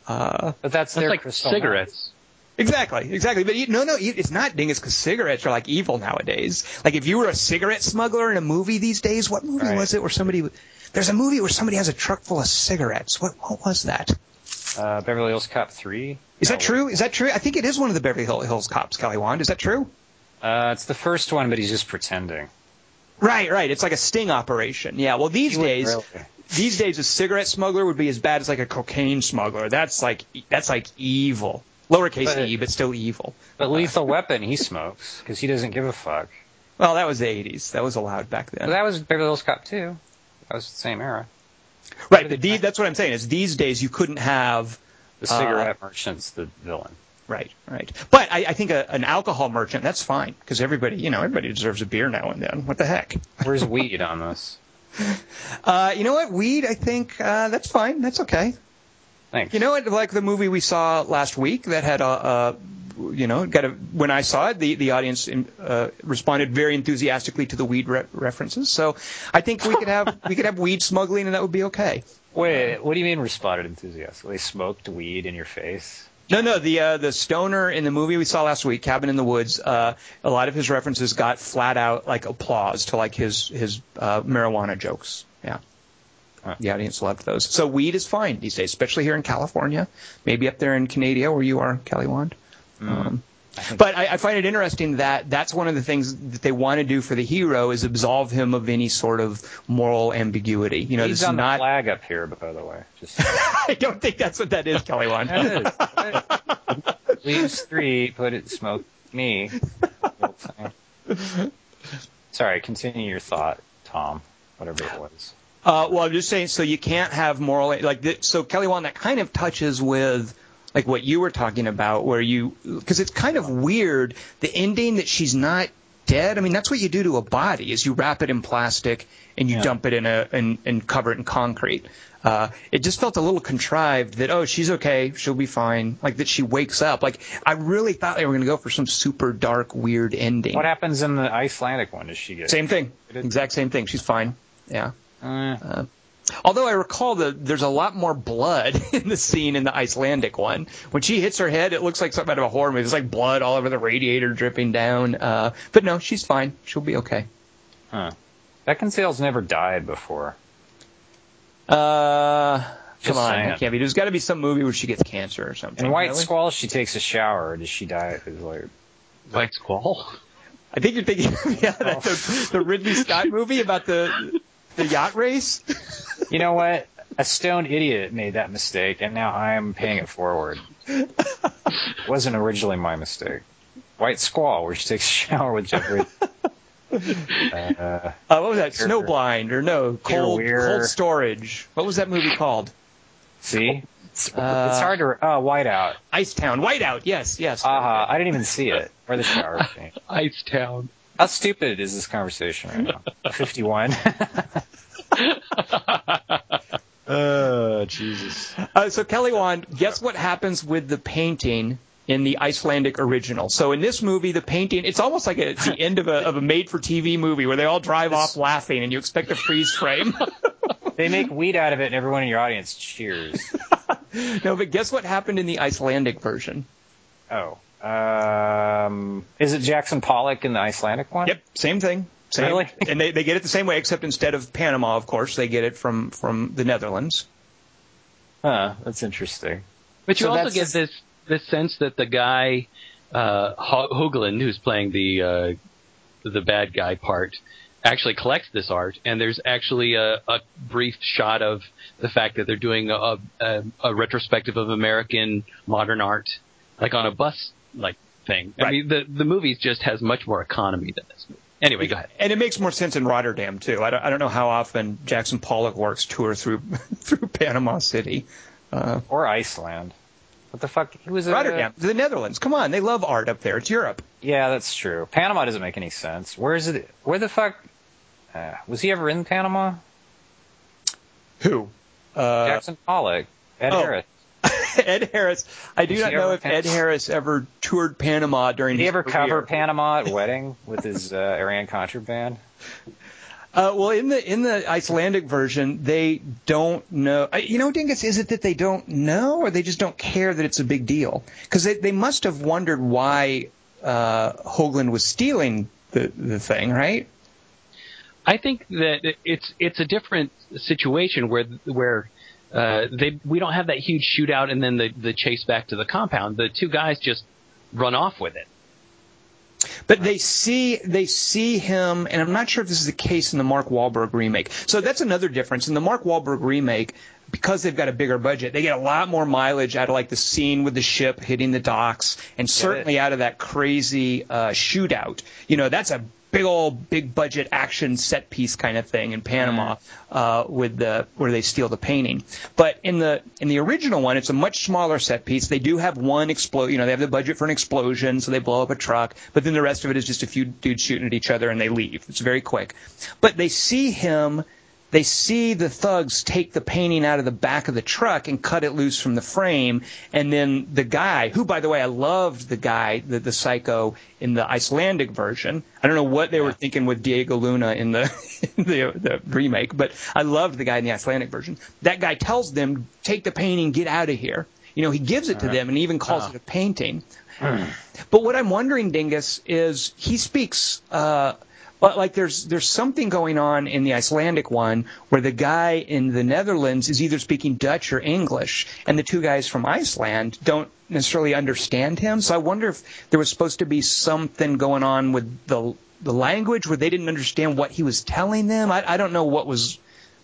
Uh, But that's, That's their like crystal meth. cigarettes. Exactly, exactly. But you, no, no, it's not dingus because cigarettes are like evil nowadays. Like if you were a cigarette smuggler in a movie these days, what movie Right. was it where somebody? There's a movie where somebody has a truck full of cigarettes. What what was that? Uh, Beverly Hills Cop 3. Is No, that true? Is that true? I think it is one of the Beverly Hill- Hills Cops, Kelly Wand. Is that true? Uh, it's the first one, but he's just pretending. Right, right. It's like a sting operation. Yeah. Well, these He days, really- these days, a cigarette smuggler would be as bad as like a cocaine smuggler. That's like that's like evil. Lowercase But- e, but still evil. But Lethal Weapon, he smokes because he doesn't give a fuck. Well, that was the 80s. That was allowed back then. But that was Beverly Hills Cop too. That was the same era. Right, but the, that's what I'm saying. Is these days you couldn't have The Uh, cigarette merchant's the villain. right, right. But I, I think a, an alcohol merchant that's fine because everybody, you know, everybody deserves a beer now and then. What the heck? Where's weed on this? Uh, you know what? Weed, I think uh, that's fine. That's okay. Thanks. You know? Like the movie we saw last week that had a, a you know, got a, when I saw it, the the audience uh, responded very enthusiastically to the weed re- references. So I think we could have we could have weed smuggling, and that would be okay. Wait, what do you mean responded enthusiastically? They smoked weed in your face? No, no. The uh, the stoner in the movie we saw last week, Cabin in the Woods. Uh, a lot of his references got flat out like applause to like his his uh, marijuana jokes. Yeah. Huh. The audience loved those. So weed is fine these days, especially here in California, maybe up there in Canada where you are, Kelly Wand. Um, but I, I find it interesting that that's one of the things that they want to do for the hero is absolve him of any sort of moral ambiguity. You know, He's this is on the not. flag up here, by the way. Just I don't think that's what that is, Kelly Wand. That is. Leaves three, put it, smoke me. Sorry, continue your thought, Tom. Whatever it was. Uh, well, I'm just saying. So you can't have moral like so. Kelly Wand that kind of touches with like what you were talking about, where you because it's kind of weird the ending that she's not dead. I mean, that's what you do to a body is you wrap it in plastic and you Yeah. dump it in a and, and cover it in concrete. Uh, it just felt a little contrived that oh she's okay she'll be fine like that she wakes up like I really thought they were going to go for some super dark weird ending. What happens in the Icelandic one? Does she get? Same thing, exact same thing. She's fine. Yeah. Uh, Although I recall that there's a lot more blood in the scene in the Icelandic one. When she hits her head, it looks like something out of a horror movie. There's like blood all over the radiator dripping down. Uh, but no, she's fine. She'll be okay. huh. Beckinsale's never died before. Uh, Just come on, saying. that can't be. There's got to be some movie where she gets cancer or something. In White really? Squall, she takes a shower. Or does she die? Is like, White Squall. I think you're thinking, yeah, that, the, the Ridley Scott movie about the the yacht race. you know what? A stoned idiot made that mistake, and now I'm paying it forward. Wasn't originally my mistake. White Squall, where she takes a shower with Jeffrey. Uh, Uh, what was that? Sure. Snowblind or no? Cold Cold Storage. What was that movie called? see, it's, it's Uh, hard to. Oh, Whiteout. Icetown. Whiteout. Yes, yes. Aha! I didn't even see it. Or the shower scene. Ice Town. How stupid is this conversation right now? Fifty-one. oh Jesus! Uh, so Kelly Wand, guess what happens with the painting in the Icelandic original? So in this movie, the painting, it's almost like a, it's the end of a, of a made-for-TV movie where they all drive off laughing and you expect a freeze frame. They make weed out of it, and everyone in your audience cheers. no, but guess what happened in the Icelandic version? Oh, um, is it Jackson Pollock in the Icelandic one? Yep, same thing. Same. Really? and they, they get it the same way, except instead of Panama, of course, they get it from, from the Netherlands. Huh, that's interesting. But you So also get this this sense that the guy uh, Hoagland, who's playing the uh, the bad guy part, actually collects this art, and there's actually a, a brief shot of the fact that they're doing a, a, a retrospective of American modern art, like on a bus like thing. I mean, the the movie just has much more economy than this movie. Anyway, go ahead. And it makes more sense in Rotterdam too. I don't, I don't know how often Jackson Pollock works tour through through Panama City. Uh, Or Iceland. What the fuck? He was a, Rotterdam, the Netherlands. Come on, they love art up there. It's Europe. Yeah, that's true. Panama doesn't make any sense. Where is it? Where the fuck? Uh, was he ever in Panama? Who? Uh, Jackson Pollock, Ed oh. Harris. Ed Harris. I do Was not know if Ed Harris ever toured Panama during Did he his ever career. cover Panama at wedding with his uh, Iran Contra band? Uh, well, in the in the Icelandic version, they don't know. You know, Dingus, is it that they don't know, or they just don't care that it's a big deal? Because they they must have wondered why uh, Hoagland was stealing the the thing, right? I think that it's it's a different situation where where uh, they we don't have that huge shootout and then the the chase back to the compound. The two guys just run off with it. But they see they see him, and I'm not sure if this is the case in the Mark Wahlberg remake. So that's another difference in the Mark Wahlberg remake. Because they've got a bigger budget, they get a lot more mileage out of like the scene with the ship hitting the docks, and certainly out of that crazy uh, shootout. You know, that's a big old big budget action set piece kind of thing in Panama uh, with the where they steal the painting. But in the in the original one, it's a much smaller set piece. They do have one explode. You know, they have the budget for an explosion, so they blow up a truck. But then the rest of it is just a few dudes shooting at each other and they leave. It's very quick. But they see him they see the thugs take the painting out of the back of the truck and cut it loose from the frame, and then the guy, who by the way I loved the guy, the, the psycho in the Icelandic version. I don't know what they were thinking with Diego Luna in the, in the the remake, but I loved the guy in the Icelandic version. That guy tells them, "Take the painting, get out of here." You know, he gives it to them and even calls it a painting. But what I'm wondering, Dingus, is he speaks. Uh, but like there's there's something going on in the Icelandic one where the guy in the Netherlands is either speaking Dutch or English, and the two guys from Iceland don't necessarily understand him. So I wonder if there was supposed to be something going on with the the language where they didn't understand what he was telling them. I, I don't know what was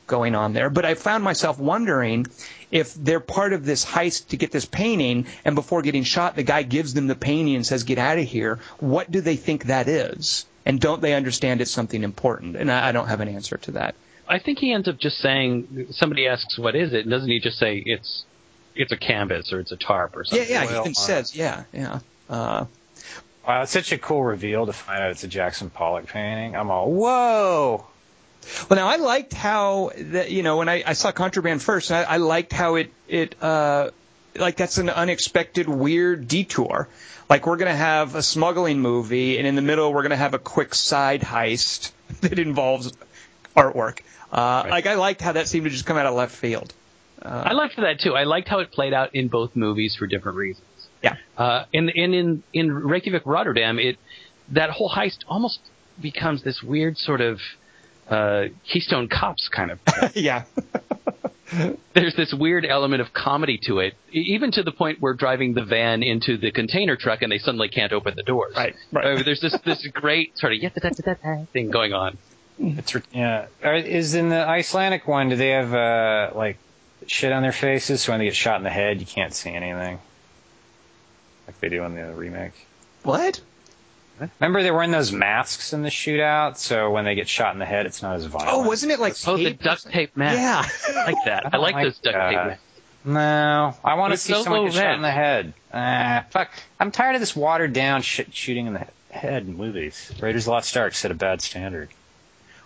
going on there, but I found myself wondering if they're part of this heist to get this painting, and before getting shot, the guy gives them the painting and says, "Get out of here." What do they think that is? And don't they understand it's something important? And I, I don't have an answer to that. I think he ends up just saying. Somebody asks, "What is it?" And doesn't he just say, "It's it's a canvas or it's a tarp or something? Yeah, yeah, Well, he even uh, says, yeah, yeah. Uh, Wow, it's such a cool reveal to find out it's a Jackson Pollock painting. I'm all, whoa! Well, now I liked how that you know when I, I saw Contraband first, I, I liked how it it uh, like that's an unexpected weird detour. Like we're gonna have a smuggling movie, and in the middle we're gonna have a quick side heist that involves artwork. Uh, Like I liked how that seemed to just come out of left field. I liked that too. I liked how it played out in both movies for different reasons. Yeah. Uh, and, and in in Reykjavik Rotterdam, it that whole heist almost becomes this weird sort of uh, Keystone Cops kind of. yeah. There's this weird element of comedy to it, even to the point where driving the van into the container truck and they suddenly can't open the doors. Right, right. There's this this great sort of thing going on. It's re- yeah. Is in the Icelandic one? Do they have uh, like shit on their faces so when they get shot in the head you can't see anything, like they do in the remake? What? Remember they were wearing those masks in the shootout, so when they get shot in the head, it's not as violent. Oh, wasn't it like Oh, the duct tape mask. Yeah. I like that. I, don't like, like those duct that. tape masks. No, I want to see so someone low get shot in the head. Ah, fuck. I'm tired of this watered down shit shooting in the head in movies. Raiders of the Lost Ark set a bad standard.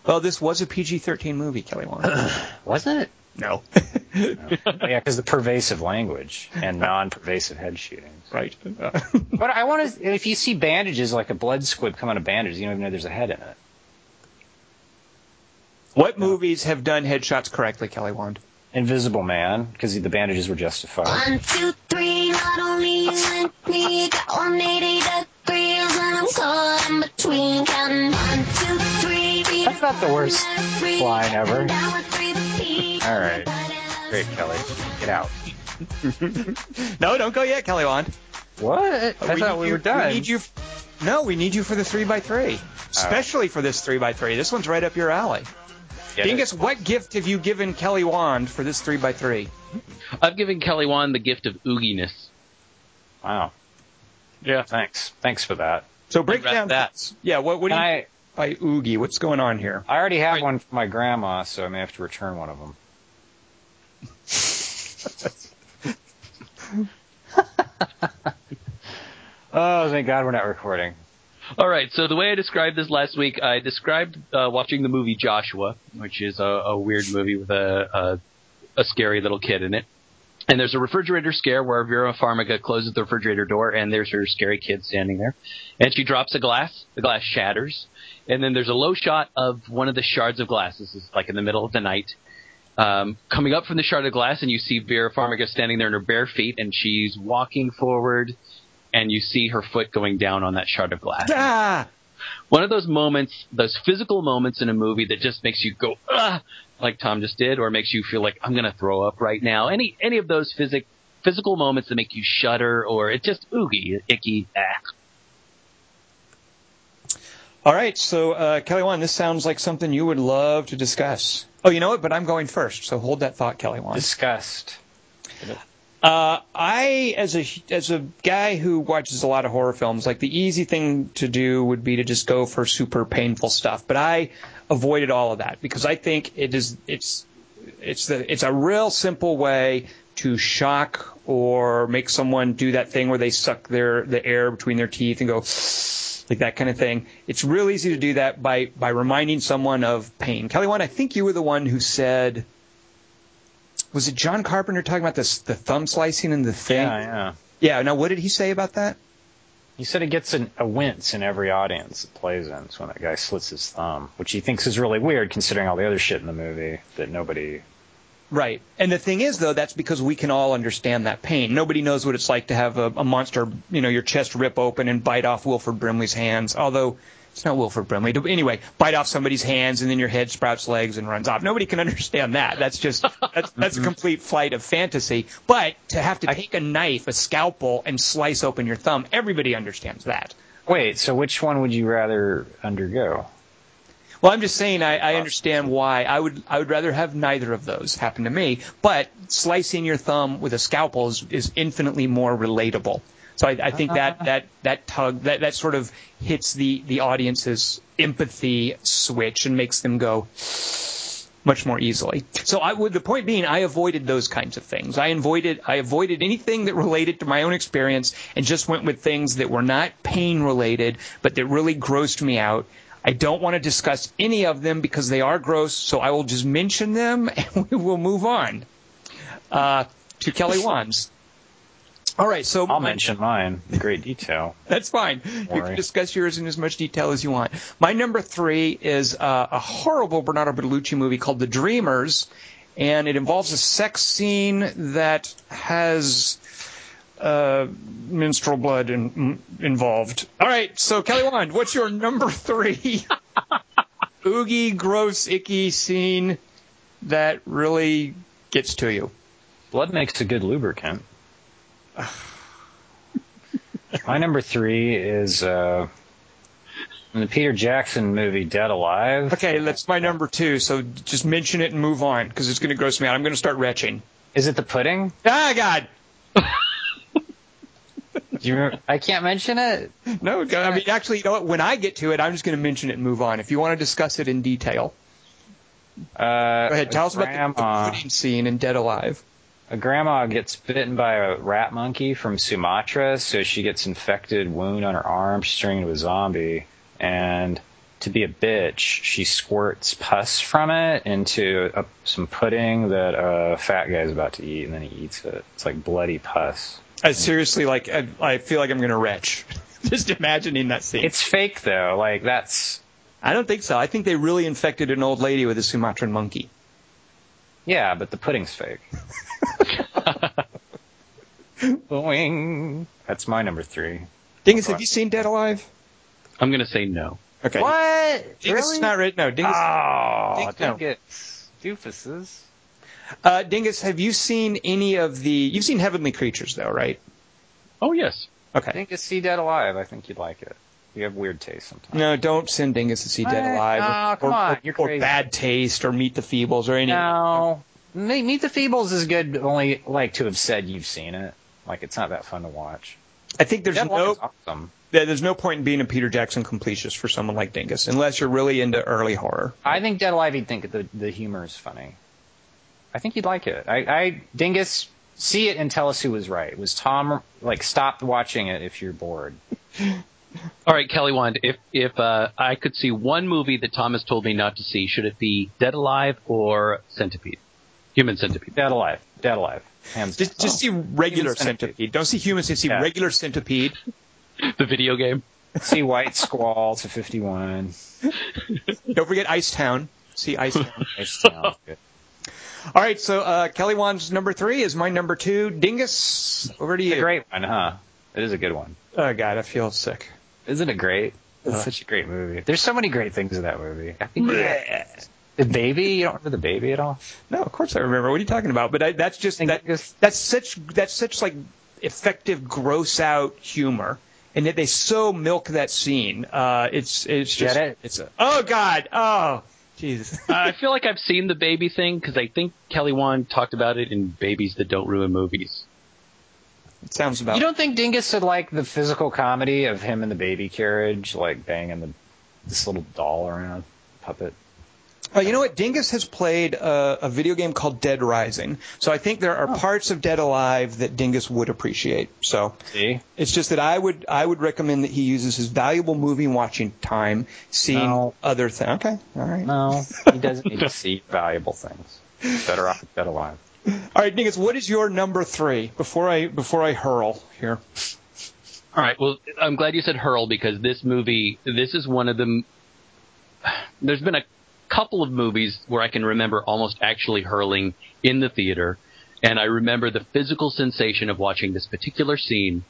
Well, this was a PG-13 movie, Kelly Wand. Wasn't it? No. Oh, yeah, because the pervasive language and non-pervasive head shootings. right. But I want to. If you see bandages, like a blood squib come out of bandages, you don't even know there's a head in it. what movies have done headshots correctly, Kelly Wand? Invisible Man, because the bandages were justified. One, two, three, not only you me, got 180 degrees, and I'm caught in between, counting one, two, three. That's not the worst line ever. Down with three beats. All right, great, Kelly. Get out. No, don't go yet, Kelly Wand. What? Uh, I thought we you- were done. We need you. No, we need you for the three by three, oh. especially for this three by three. This one's right up your alley. Get it? Dingus, what gift have you given Kelly Wand for this three by three? I've given Kelly Wand the gift of ooginess. Wow. Yeah. Thanks. Thanks for that. So break down that. Yeah, what, what do you I? by oogie? What's going on here? I already have Right. one for my grandma, so I may have to return one of them. oh, thank God we're not recording. All right. So the way I described this last week, I described uh, watching the movie Joshua, which is a, a weird movie with a, a a scary little kid in it. And there's a refrigerator scare where Vera Farmiga closes the refrigerator door, and there's her scary kid standing there, and she drops a glass. The glass shatters, and then there's a low shot of one of the shards of glass. Is like in the middle of the night. Um, coming up from the shard of glass, and you see Vera Farmiga standing there in her bare feet, and she's walking forward, and you see her foot going down on that shard of glass Ah, one of those moments, those physical moments in a movie that just makes you go, ah, like Tom just did, or makes you feel like I'm gonna throw up right now. Any any of those physic physical moments that make you shudder, or it just oogie, icky, ah. All right, so uh, Kelly Wand, this sounds like something you would love to discuss. Oh, you know what? But I'm going first, so hold that thought, Kelly Wand. Disgust. Uh, I, as a as a guy who watches a lot of horror films, like the easy thing to do would be to just go for super painful stuff. But I avoided all of that because I think it is it's it's the it's a real simple way to shock or make someone do that thing where they suck their the air between their teeth and go like that kind of thing. It's real easy to do that by by reminding someone of pain. Kelly, one, I think you were the one who said, was it John Carpenter talking about this the thumb slicing and the thing? Yeah, yeah. Yeah. Now, what did he say about that? He said it gets an, a wince in every audience it plays in. It's when that guy slits his thumb, which he thinks is really weird considering all the other shit in the movie that nobody. Right. And the thing is, though, that's because we can all understand that pain. Nobody knows what it's like to have a, a monster, you know, your chest rip open and bite off Wilford Brimley's hands. Although it's not Wilford Brimley. Anyway, bite off somebody's hands and then your head sprouts legs and runs off. Nobody can understand that. That's just that's, that's a complete flight of fantasy. But to have to take a knife, a scalpel, and slice open your thumb, everybody understands that. Wait, so which one would you rather undergo? Well, I'm just saying I, I understand why. I would I would rather have neither of those happen to me. But slicing your thumb with a scalpel is, is infinitely more relatable. So I, I think that that that tug that that sort of hits the the audience's empathy switch and makes them go much more easily. So I would the point being I avoided those kinds of things. I avoided I avoided anything that related to my own experience and just went with things that were not pain related but that really grossed me out. I don't want to discuss any of them because they are gross, so I will just mention them and we will move on. Uh, to Kelly Wands. All right, so I'll mention mine in great detail. That's fine. You can discuss yours in as much detail as you want. My number three is uh, a horrible Bernardo Bertolucci movie called The Dreamers, and it involves a sex scene that has uh, menstrual blood in, m- involved. All right, so Kelly Wand, what's your number three oogie, gross, icky scene that really gets to you? Blood makes a good lubricant. My number three is uh, in the Peter Jackson movie Dead Alive. Okay, that's my number two. So just mention it and move on because it's going to gross me out. I'm going to start retching. Is it the pudding? Ah, God. Do you remember? I can't mention it. No, I mean, actually, you know what? When I get to it, I'm just going to mention it and move on. If you want to discuss it in detail, Uh, go ahead. Tell us about the pudding scene in Dead Alive. A grandma gets bitten by a rat monkey from Sumatra, so she gets infected wound on her arm. She's turning into a zombie, and to be a bitch, she squirts pus from it into a, some pudding that a fat guy's about to eat, and then he eats it. It's like bloody pus. I seriously, like, I, I feel like I'm going to retch just imagining that scene. It's fake though. Like that's I don't think so. I think they really infected an old lady with a Sumatran monkey. yeah, but the pudding's fake. Boing. That's my number three. Dingus, have you seen Dead Alive? I'm going to say no. Okay. What? Dingus is not right. No, Dingus. Oh, Dingus- no. get doofuses. Uh, Dingus, have you seen any of the? You've seen Heavenly Creatures, though, right? Oh yes. Okay. Dingus see Dead Alive. I think you'd like it. You have weird taste sometimes. No, don't send Dingus to see Dead What? Alive, Oh, or, come or, on, or- you're or crazy. Bad Taste, or Meet the Feebles, or any. No. Meet Meet the Feebles is good. Only like to have said you've seen it. Like it's not that fun to watch. I think there's Dead no is awesome. there- there's no point in being a Peter Jackson completist for someone like Dingus, unless you're really into early horror. I think Dead Alive. You'd think the the humor is funny. I think you'd like it. I, I Dingus, see it and tell us who was right. Was Tom like stop watching it if you're bored? All right, Kelly Wand. If if uh, I could see one movie that Thomas told me not to see, should it be Dead Alive or Centipede? Human Centipede. Dead Alive. Dead Alive. Hands down. Just, just see regular centipede. Centipede. Don't see humans. Just see Yeah. regular centipede. The video game. see White Squall to 51. Don't forget Ice Town. See Ice Town. It sounds good. All right, so uh, Kelly Wand's number three is my number two. Dingus, over to It's you. a great one, huh? It is a good one. Oh God, I feel sick. Isn't it great? It's Uh. such a great movie. There's so many great things in that movie. The baby. You don't remember the baby at all? No, of course I remember. What are you talking about? But I, that's just that, that's such that's such like effective gross out humor, and that they so milk that scene. Uh, it's it's just Get it? it's a oh God oh Jesus. Uh, I feel like I've seen the baby thing because I think Kelly Wand talked about it in Babies That Don't Ruin Movies. it sounds about You don't think Dingus would like the physical comedy of him in the baby carriage, like banging the this little doll around puppet? Uh, you know what? Dingus has played a, a video game called Dead Rising, so I think there are parts of Dead Alive that Dingus would appreciate. So See? it's just that I would I would recommend that he uses his valuable movie watching time seeing No. other things. Okay, all right. No, he doesn't need to see valuable things. Better off dead alive. All right, Dingus, what is your number three before I before I hurl here? All right. Well, I'm glad you said hurl because this movie, this is one of the. There's been a couple of movies where I can remember almost actually hurling in the theater, and I remember the physical sensation of watching this particular scene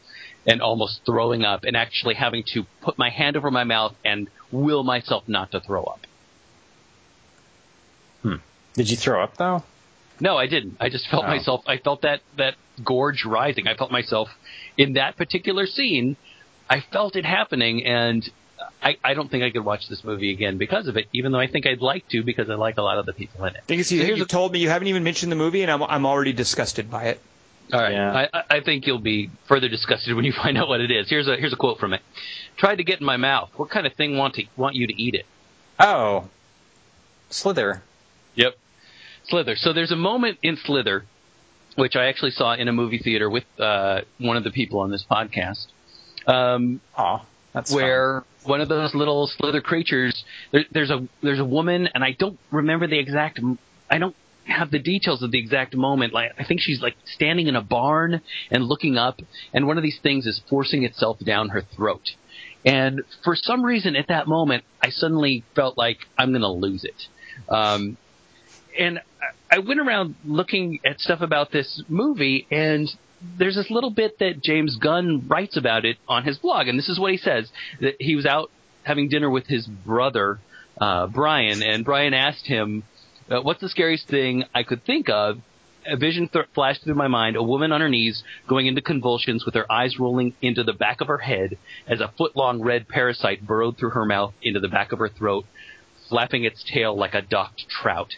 and almost throwing up and actually having to put my hand over my mouth and will myself not to throw up. Hmm. Did you throw up though? No, I didn't. I just felt Oh. myself. I felt that that gorge rising. I felt myself in that particular scene. I felt it happening, and I, I don't think I could watch this movie again because of it. Even though I think I'd like to because I like a lot of the people in it. Dingus, you, So you a- told me you haven't even mentioned the movie, and I'm I'm already disgusted by it. All right. Yeah. I, I- I think you'll be further disgusted when you find out what it is. Here's a here's a quote from it. Tried to get in my mouth. What kind of thing want to want you to eat it? Oh, Slither. Yep. Slither. So there's a moment in Slither, which I actually saw in a movie theater with uh, one of the people on this podcast, um, Aw, that's where one of those little Slither creatures. There, there's a there's a woman, and I don't remember the exact. I don't have the details of the exact moment. Like I think she's like standing in a barn and looking up, and one of these things is forcing itself down her throat. And for some reason, at that moment, I suddenly felt like I'm going to lose it. Um, and I- I went around looking at stuff about this movie, and there's this little bit that James Gunn writes about it on his blog, and this is what he says: that he was out having dinner with his brother uh, Brian, and Brian asked him, uh, "What's the scariest thing I could think of?" A vision th- flashed through my mind: a woman on her knees, going into convulsions, with her eyes rolling into the back of her head, as a foot-long red parasite burrowed through her mouth into the back of her throat, flapping its tail like a docked trout.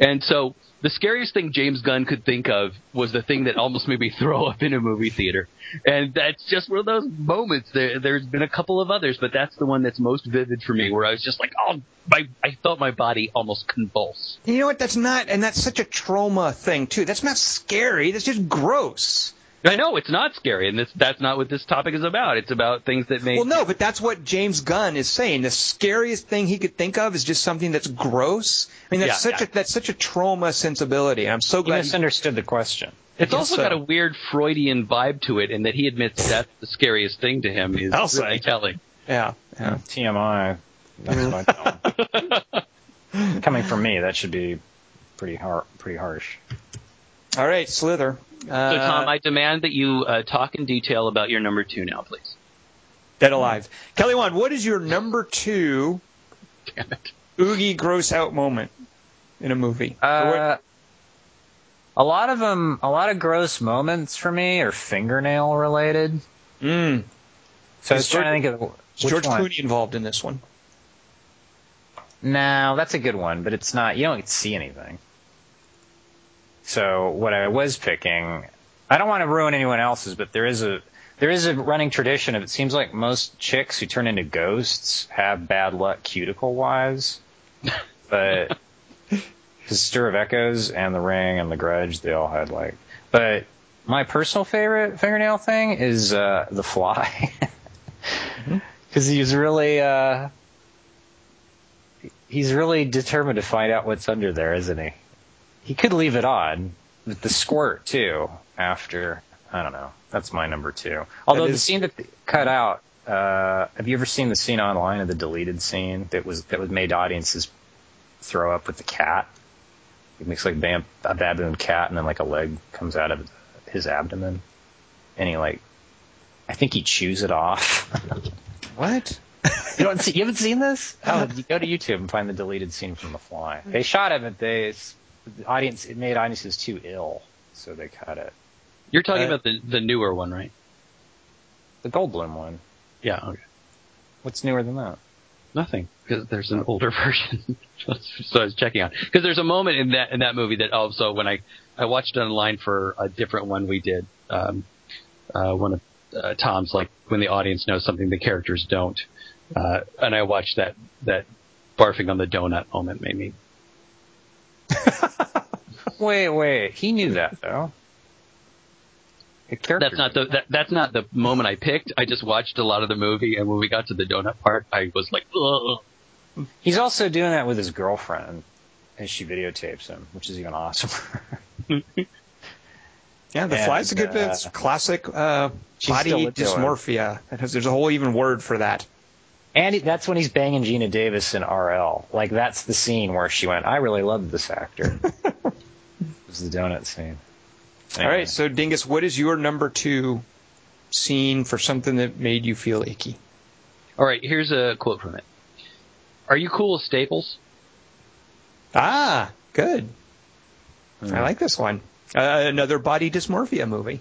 And so the scariest thing James Gunn could think of was the thing that almost made me throw up in a movie theater. And that's just one of those moments. There, there's been a couple of others, but that's the one that's most vivid for me, where I was just like, oh, my, I felt my body almost convulse. You know what? That's not, and that's such a trauma thing too. That's not scary. That's just gross. I know it's not scary, and this, that's not what this topic is about. It's about things that make. Well, no, but that's what James Gunn is saying. The scariest thing he could think of is just something that's gross. I mean, that's Yeah, such yeah. a that's such a trauma sensibility. I'm so glad. he- misunderstood the question. It's I also guess got a weird Freudian vibe to it, and that he admits that's the scariest thing to him is I'll really say. telling. yeah, yeah. TMI. That's what I tell 'em. Coming from me, that should be pretty har- pretty harsh. All right, Slither. Uh, So, Tom, I demand that you uh, talk in detail about your number two now, please. Dead Alive. Kelly Wand, what is your number two Damn it. oogie gross out moment in a movie? Uh, a lot of them, a lot of gross moments for me are fingernail related. what- mm, So I Is was trying to think of is which George one. Clooney involved in this one? No, that's a good one, but it's not. You don't get to see anything. So what I was picking, I don't want to ruin anyone else's, but there is a there is a running tradition of it seems like most chicks who turn into ghosts have bad luck cuticle wise, but because Stir of Echoes and The Ring and The Grudge, they all had like. But my personal favorite fingernail thing is uh, The Fly, because he was really. Uh, he's really determined to find out what's under there, isn't he? He could leave it on with the squirt too. After I don't know, that's my number two. Although the scene that cut out, uh, have you ever seen the scene online of the deleted scene that was that was made audiences throw up with the cat? It makes like bam, a baboon cat, and then like a leg comes out of his abdomen, and he like, I think he chews it off. What? You don't see, you haven't seen this? Oh, you go to YouTube and find the deleted scene from The Fly. They shot it, but they the audience it made audiences too ill, so they cut it. You're talking Uh, about the the newer one, right? The Goldblum one. Yeah. Okay. What's newer than that? Nothing, because there's an older version. so I was checking out because there's a moment in that in that movie that also when I I watched it online for a different one we did. Um, uh, one of uh, Tom's like when the audience knows something the characters don't, uh, and I watched that that barfing on the donut moment made me Wait, wait. He knew that though. That's not the that, that's not the moment I picked. I just watched a lot of the movie, and when we got to the donut part, I was like, Ugh. He's also doing that with his girlfriend and she videotapes him, which is even awesome. Yeah, the And, fly's a good uh, it's classic uh, body still into it. dysmorphia. It has- There's a whole even word for that. And that's when he's banging Geena Davis in RL. Like that's the scene where she went, "I really love this actor." it was the donut scene. All right, so Dingus, what is your number two scene for something that made you feel icky? All right, here's a quote from it. Are you cool with Staples? Ah, good. Hmm. I like this one. Uh, another body dysmorphia movie.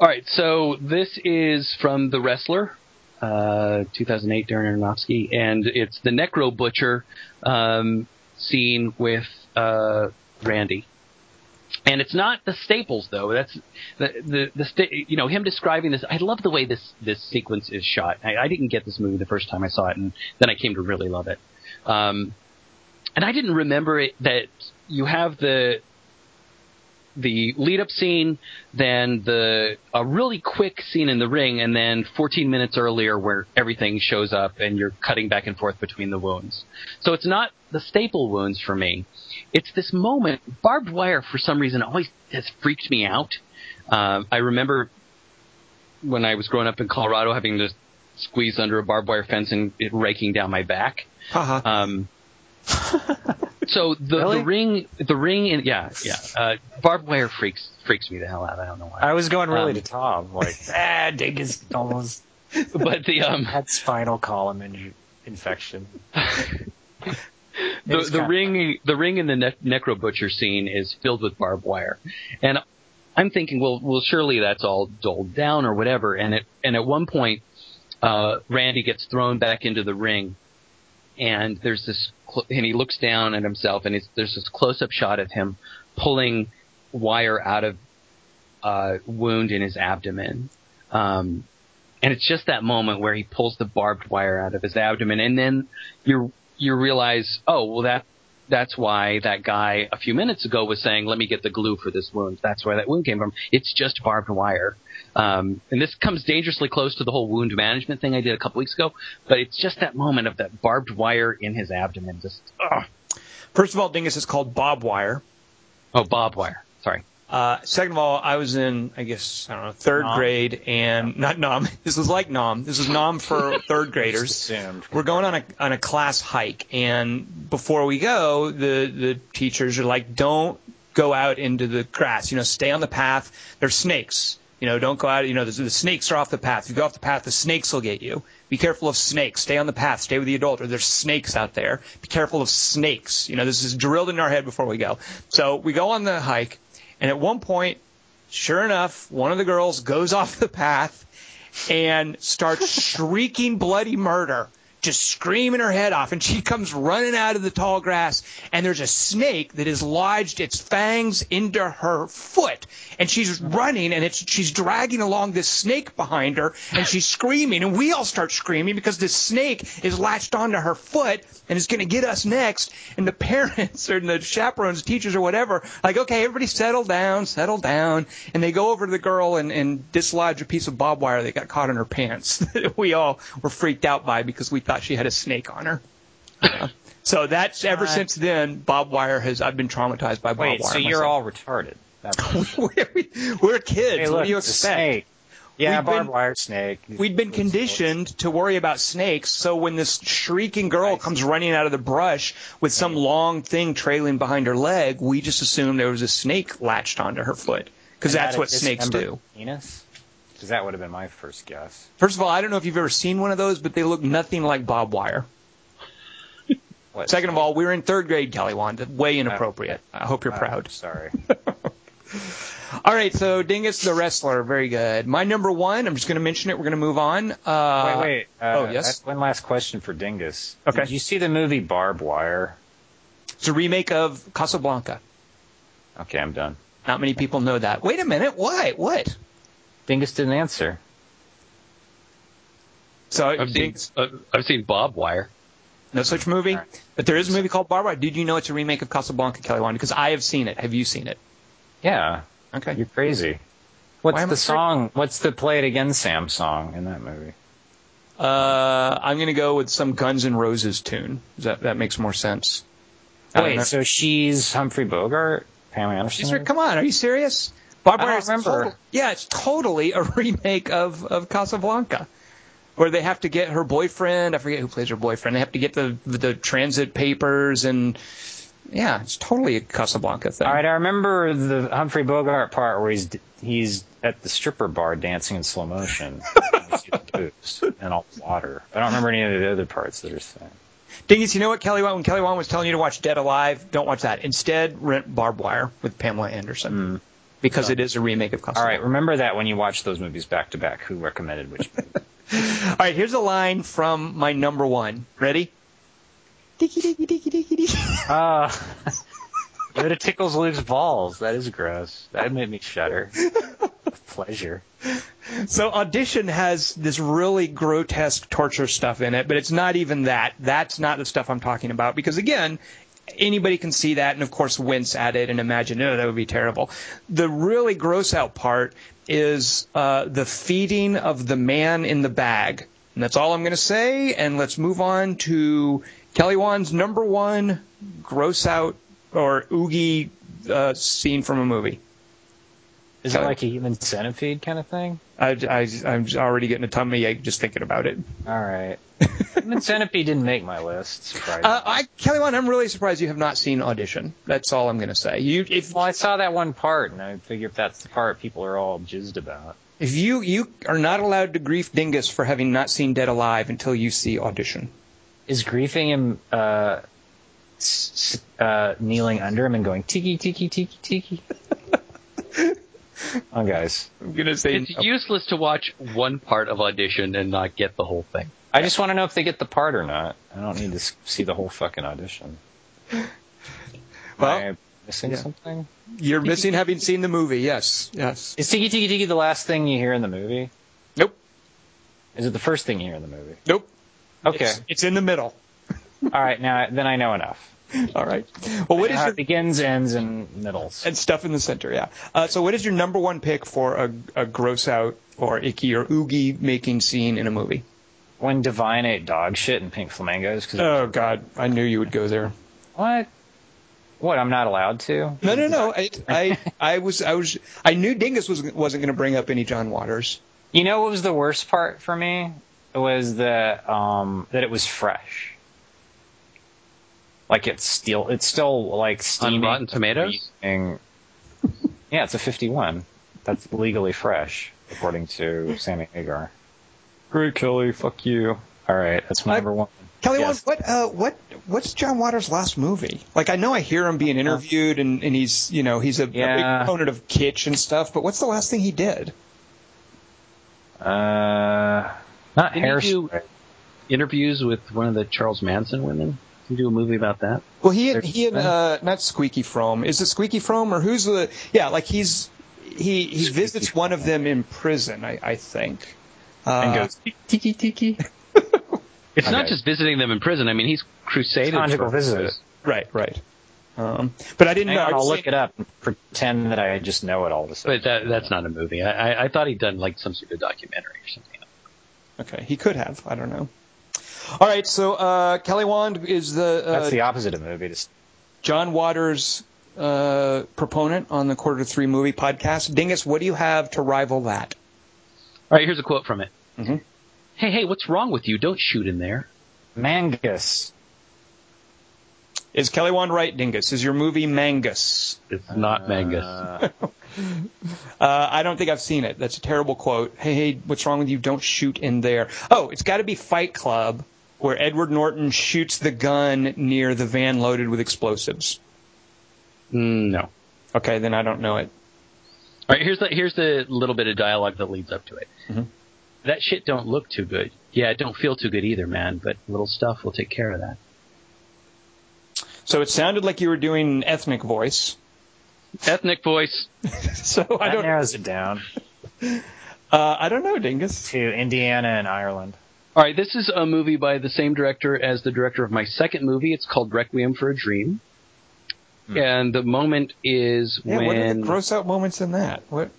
All right, so this is from The Wrestler, uh, 2008, Darren Aronofsky, and it's the Necro Butcher um, scene with uh, Randy. And it's not the Staples though. That's the the the sta- you know him describing this. I love the way this this sequence is shot. I, I didn't get this movie the first time I saw it, and then I came to really love it. Um, and I didn't remember it that you have the the lead up scene, then the a really quick scene in the ring, and then 14 minutes earlier where everything shows up and you're cutting back and forth between the wounds. So it's not the staple wounds for me. It's this moment. Barbed wire for some reason always has freaked me out. Um, I remember when I was growing up in Colorado having to squeeze under a barbed wire fence and it raking down my back. Haha. Um, so the, Really? the ring, the ring, in, yeah, yeah. Uh, barbed wire freaks freaks me the hell out. I don't know why. I was going really Um, to Tom, like ah, Dingus almost but the um, had spinal column inju- infection. the, the ring, the ring in the ne- necro butcher scene is filled with barbed wire, and I'm thinking, well, well, surely that's all doled down or whatever. And it, and at one point, uh, Randy gets thrown back into the ring, and there's this, cl- and he looks down at himself, and there's this close-up shot of him pulling wire out of uh, wound in his abdomen. Um, and it's just that moment where he pulls the barbed wire out of his abdomen, and then you you realize, oh, well that that's why that guy a few minutes ago was saying, "Let me get the glue for this wound." That's where that wound came from. It's just barbed wire, um, and this comes dangerously close to the whole wound management thing I did a couple weeks ago. But it's just that moment of that barbed wire in his abdomen. Just ugh. First of all, Dingus is called Bob Wire. oh, barbed wire. Sorry. Uh, second of all, I was in, I guess, I don't know, third Nom? grade, and not nom. This was like nom. This was nom for third graders. assumed. We're going on a on a class hike, and before we go, the the teachers are like, "Don't go out into the grass. You know, stay on the path. There's snakes. You know, don't go out. You know, the, the snakes are off the path. If you go off the path, the snakes will get you. Be careful of snakes. Stay on the path. Stay with the adult. Or there's snakes out there. Be careful of snakes. You know, this is drilled in our head before we go. So we go on the hike, and at one point, sure enough, one of the girls goes off the path and starts shrieking bloody murder, just screaming her head off. And she comes running out of the tall grass, and there's a snake that has lodged its fangs into her foot. And she's running, and it's she's dragging along this snake behind her, and she's screaming. And we all start screaming because this snake is latched onto her foot and is going to get us next. And the parents or the chaperones, teachers or whatever, like, okay, everybody settle down, settle down. And they go over to the girl and, and dislodge a piece of barbed wire that got caught in her pants that we all were freaked out by because we thought she had a snake on her. Uh, so that's ever since then, barbed wire has I've been traumatized by barbed Wait, wire. so you're myself. all retarded? We're, we're kids. Hey, what do you it's a expect? snake. Yeah, We've been- barbed wire snake. We'd been conditioned to worry about snakes, so when this shrieking girl comes running out of the brush with some long thing trailing behind her leg, we just assumed there was a snake latched onto her foot because that's what snakes do. Penis? Because that would have been my first guess. First of all, I don't know if you've ever seen one of those, but they look nothing like barbed wire. What? Second of all, we were in third grade, Kelly Wand. Way inappropriate. I hope you're Uh, proud. Sorry. All right, so Dingus the wrestler, very good. My number one, I'm just going to mention it. We're going to move on. Uh, wait, wait. Uh, oh, yes? One last question for Dingus. Okay. Did you see the movie Barb Wire? It's a remake of Casablanca. Okay, I'm done. Not many people know that. Wait a minute. What? What? Dingus didn't answer. So I've seen Dingus- uh, I've seen Bob Wire. No such movie. But there is a movie called Barb Wire. Did you know it's a remake of Casablanca, Kelly Wand? Because I have seen it. Have you seen it? Yeah, Okay. you're crazy. What's am I the cra- song? What's the Play It Again Sam song in that movie? Uh, I'm going to go with some Guns N' Roses tune. That that makes more sense. I don't know. Wait, so she's Humphrey Bogart, Pam Anderson? She's re- come on, are you serious? Barbara I don't remember. total- yeah, it's totally a remake of, of Casablanca, where they have to get her boyfriend. I forget who plays her boyfriend. They have to get the the transit papers and yeah, it's totally a Casablanca thing. All right, I remember the Humphrey Bogart part where he's he's at the stripper bar dancing in slow motion. You see the boobs and all the water. I don't remember any of the other parts that are saying. Dingus, you know what Kelly Wand, when Kelly Wand was telling you to watch Dead Alive, don't watch that. Instead, rent Barb Wire with Pamela Anderson mm. Because it is a remake of Casablanca. All right, remember that when you watch those movies back to back. Who recommended which movie? All right, here's a line from my number one. Ready? Dicky dicky dicky dicky dicky. Uh, Yoda tickles Luke's balls. That is gross. That made me shudder. With pleasure. So Audition has this really grotesque torture stuff in it, but it's not even that. That's not the stuff I'm talking about because again, anybody can see that and of course wince at it and imagine, oh, that would be terrible. The really gross out part is uh, the feeding of the man in the bag. And that's all I'm going to say. And let's move on to Kelly Wand's number one gross out or oogie uh, scene from a movie. Is it like a human centipede kind of thing? I, I, I'm already getting a tummy ache just thinking about it. All right. human centipede didn't make my list. Surprisingly. Uh, I, Kelly Wand, I'm really surprised you have not seen Audition. That's all I'm going to say. You, if well, I saw that one part, and I figure if that's the part people are all jizzed about. if you you are not allowed to grief Dingus for having not seen Dead Alive until you see Audition. Is griefing him, uh, s- s- uh, kneeling under him and going tiki tiki tiki tiki? oh, guys. I'm going to say It's useless to watch one part of audition and not get the whole thing. I just want to know if they get the part or not. I don't need to see the whole fucking audition. Well, Am I missing yeah. something? you're missing having seen the movie. Yes, yes. Is tiki tiki tiki the last thing you hear in the movie? Nope, Is it the first thing you hear in the movie? nope. Okay. It's, it's in the middle. All right. Now then I know enough. All right. Well, what is your it begins, ends, and middles. and stuff in the center? Yeah. Uh, so, what is your number one pick for a, a gross out or icky or oogie making scene in a movie? When Divine ate dog shit and pink flamingos. Cause Oh God, I knew you would go there. what? What? I'm not allowed to? No, no, no. I, I, I was, I was, I knew Dingus was wasn't going to bring up any John Waters. You know what was the worst part for me? It was the um that it was fresh. Like it's still it's still like steaming. Rotten Tomatoes? freezing. yeah, it's a 51. That's legally fresh, according to Sammy Hagar. Great Kelly, fuck you. All right, that's my I- number one. Kelly, Yes. what, uh, what, what's John Waters' last movie? Like, I know I hear him being interviewed, and, and he's, you know, he's a, a big Yeah. proponent of kitsch and stuff. But what's the last thing he did? Uh, not Didn't he do- hairspray. Interviews with one of the Charles Manson women. Can you do a movie about that? Well, he, There's- he, and, uh, not Squeaky Fromme. Is it Squeaky Fromme or who's the? Yeah, like he's he he visits one of them in prison. I, I think. Uh, and goes tiki tiki. It's not just visiting them in prison. I mean, he's crusaded Conjugal for visitors. right, right. Um, but I didn't Hang know. on, I I'll look it up and pretend that I just know it all of a sudden. But that, that's not a movie. I, I, I thought he'd done like some sort of documentary or something. Okay, he could have. I don't know. All right, so uh, Kelly Wand is the, uh, That's the opposite of movie. Just John Waters uh, proponent on the Quarter to Three Movie podcast. Dingus, what do you have to rival that? All right, here's a quote from it. Mhm. Hey, hey, what's wrong with you? Don't shoot in there. Mangus. Is Kelly Wand right, Dingus? Is your movie Mangus? It's not Mangus. Uh, Uh, I don't think I've seen it. That's a terrible quote. Hey, hey, what's wrong with you? Don't shoot in there. Oh, it's got to be Fight Club, where Edward Norton shoots the gun near the van loaded with explosives. Mm, no. Okay, then I don't know it. All right, here's the here's the little bit of dialogue that leads up to it. Mhm. That shit don't look too good. Yeah, it don't feel too good either, man. But little stuff will take care of that. So it sounded like you were doing an ethnic voice. Ethnic voice. So I don't. narrows it down Uh, I don't know, Dingus. to Indiana and Ireland. All right, this is a movie by the same director as the director of my second movie. It's called Requiem for a Dream. And the moment is Yeah, what are the when gross out moments in that? What?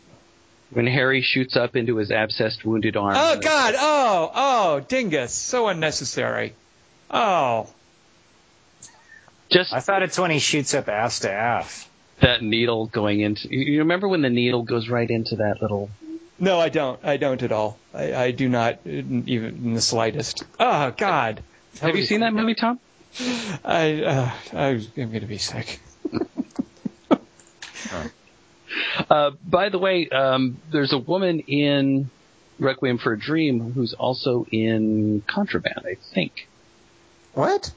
when Harry shoots up into his abscessed wounded arm. Oh God! Oh, oh, dingus! So unnecessary. Oh, Just I thought it's when he shoots up ass to ass. that needle going into. You you remember when the needle goes right into that little? no, I don't. I don't at all. I, I do not even in the slightest. Oh God! Have you seen that movie, Tom? I, uh, I'm going to be sick. Uh, by the way, um, there's a woman in Requiem for a Dream who's also in Contraband, I think. What?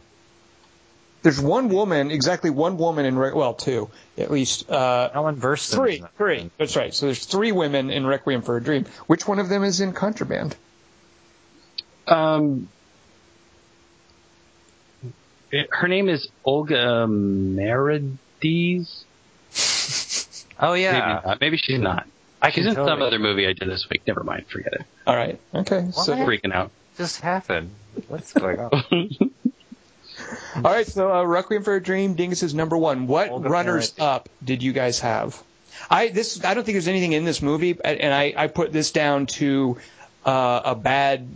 There's one woman, exactly one woman in Re- well, two at least. Uh, Ellen Burstyn. three, three. That's right. So there's three women in Requiem for a Dream. Which one of them is in Contraband? Um, it- her name is Olga Merediz. Oh Maybe yeah. not. Maybe she's not. I She's can in some totally- other movie I did this week. Never mind. Forget it. All right. Okay. So Freaking out. just happened. What's going on? All right, so uh, Requiem for a Dream, Dingus is number one. What Olga runners Merritt. up did you guys have? I this I don't think there's anything in this movie, and I, I put this down to uh, a bad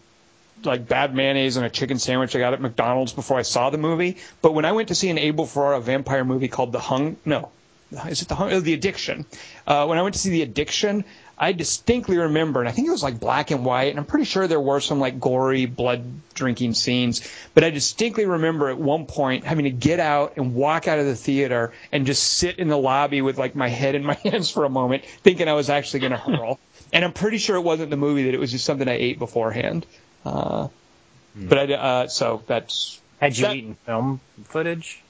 like bad mayonnaise and a chicken sandwich I got at McDonald's before I saw the movie. But when I went to see an Abel Ferrara vampire movie called The Hung, no, is it The? Oh, the Addiction. Uh, when I went to see The Addiction, I distinctly remember, and I think it was like black and white, and I'm pretty sure there were some like gory blood drinking scenes, but I distinctly remember at one point having to get out and walk out of the theater and just sit in the lobby with like my head in my hands for a moment, thinking I was actually going to hurl. And I'm pretty sure it wasn't the movie that it was just something I ate beforehand. Uh, but I, uh, so that's Had you That- eaten film footage?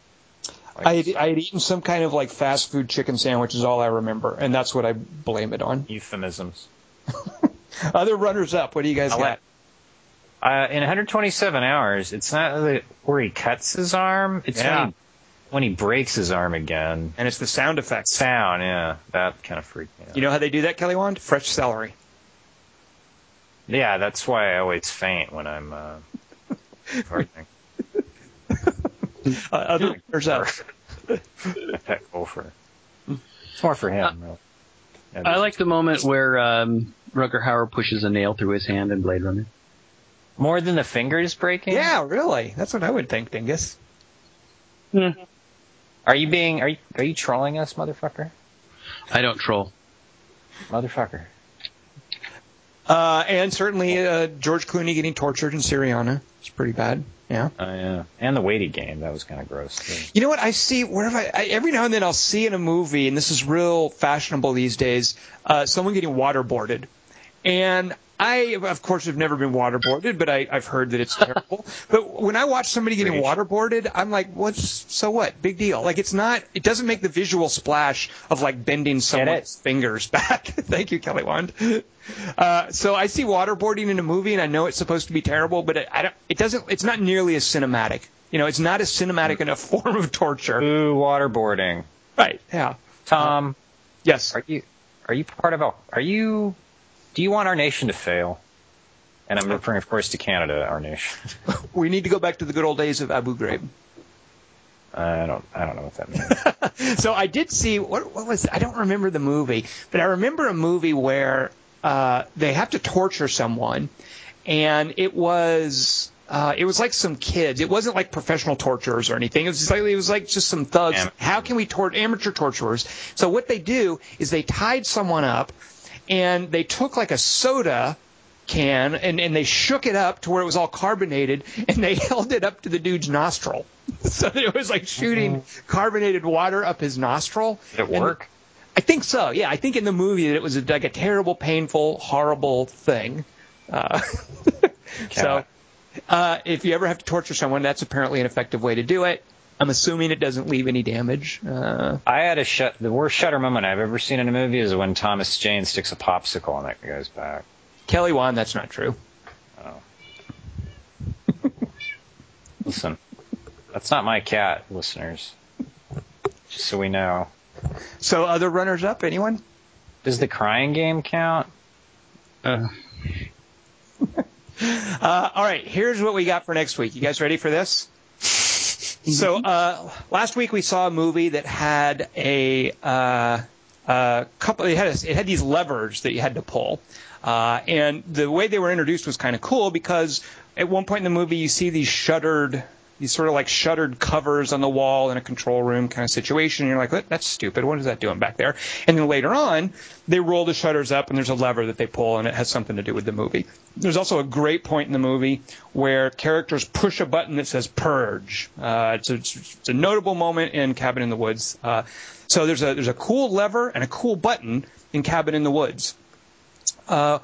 I had, I had eaten some kind of like fast food chicken sandwich is all I remember, and that's what I blame it on. euphemisms. Other runners up, what do you guys I'll got? let- Uh, in 127 hours, it's not where he cuts his arm. It's Yeah. when, he, when he breaks his arm again. And it's the sound effects. Sound, yeah, that kind of freaked me out. You know how they do that, Kelly Wand? Fresh celery. yeah, that's why I always faint when I'm uh. Uh, other runners up. A pet gopher. It's more for him. really. Yeah, I like the moment where um, Rutger Hauer pushes a nail through his hand in Blade Runner. more than the fingers breaking. Yeah, really. That's what I would think, Dingus. Are you being? Are you? Are you trolling us, motherfucker? I don't troll. Motherfucker. Uh, and certainly uh, George Clooney getting tortured in Syriana. It's pretty bad. Yeah. Oh yeah. And the weighty game. That was kind of gross. Too. You know what I see? Where have I, I? Every now and then I'll see in a movie, and this is real fashionable these days. Uh, someone getting waterboarded, and I, of course, have never been waterboarded, but I, I've heard that it's terrible. but when I watch somebody getting Rage. waterboarded, I'm like, what's so what? Big deal. Like it's not. It doesn't make the visual splash of like bending someone's fingers back. Thank you, Kelly Wand. Uh, so I see waterboarding in a movie, and I know it's supposed to be terrible, but it, I don't, it doesn't. It's not nearly as cinematic. You know, it's not a cinematic enough form of torture. Ooh, waterboarding. Right. Yeah. Tom, Yes. are you? Are you part of a? Are you? Do you want our nation to fail? And I'm referring, of course, to Canada, our nation. We need to go back to the good old days of Abu Ghraib. I don't. I don't know what that means. So I did see what, what was I don't remember the movie, but I remember a movie where uh, they have to torture someone, and it was. Uh, it was like some kids. It wasn't like professional torturers or anything. It was like it was like just some thugs. Amateur. How can we torture amateur torturers? So what they do is they tied someone up, and they took like a soda can and, and they shook it up to where it was all carbonated and they held it up to the dude's nostril. So it was like shooting carbonated water up his nostril. Did it And work? I think so. Yeah, I think in the movie that it was a, like a terrible, painful, horrible thing. Uh, so uh, if you ever have to torture someone, that's apparently an effective way to do it. I'm assuming it doesn't leave any damage. Uh, I had a shut. The worst shutter moment I've ever seen in a movie is when Thomas Jane sticks a popsicle on that guy's back. Kelly Wand, that's not true. Oh. Listen, that's not my cat, listeners. Just so we know. So other runners up, anyone? Does the crying game count? Uh, Uh, all right, here's what we got for next week. You guys ready for this? So uh, last week we saw a movie that had a uh, uh, couple. It had a, it had these levers that you had to pull, uh, and the way they were introduced was kind of cool because at one point in the movie you see these shuttered. These sort of like shuttered covers on the wall in a control room kind of situation. And you're like, that's stupid. What is that doing back there? And then later on, they roll the shutters up and there's a lever that they pull and it has something to do with the movie. There's also a great point in the movie where characters push a button that says purge. Uh, it's, a, it's a notable moment in Cabin in the Woods. Uh, so there's a there's a cool lever and a cool button in Cabin in the Woods. Uh,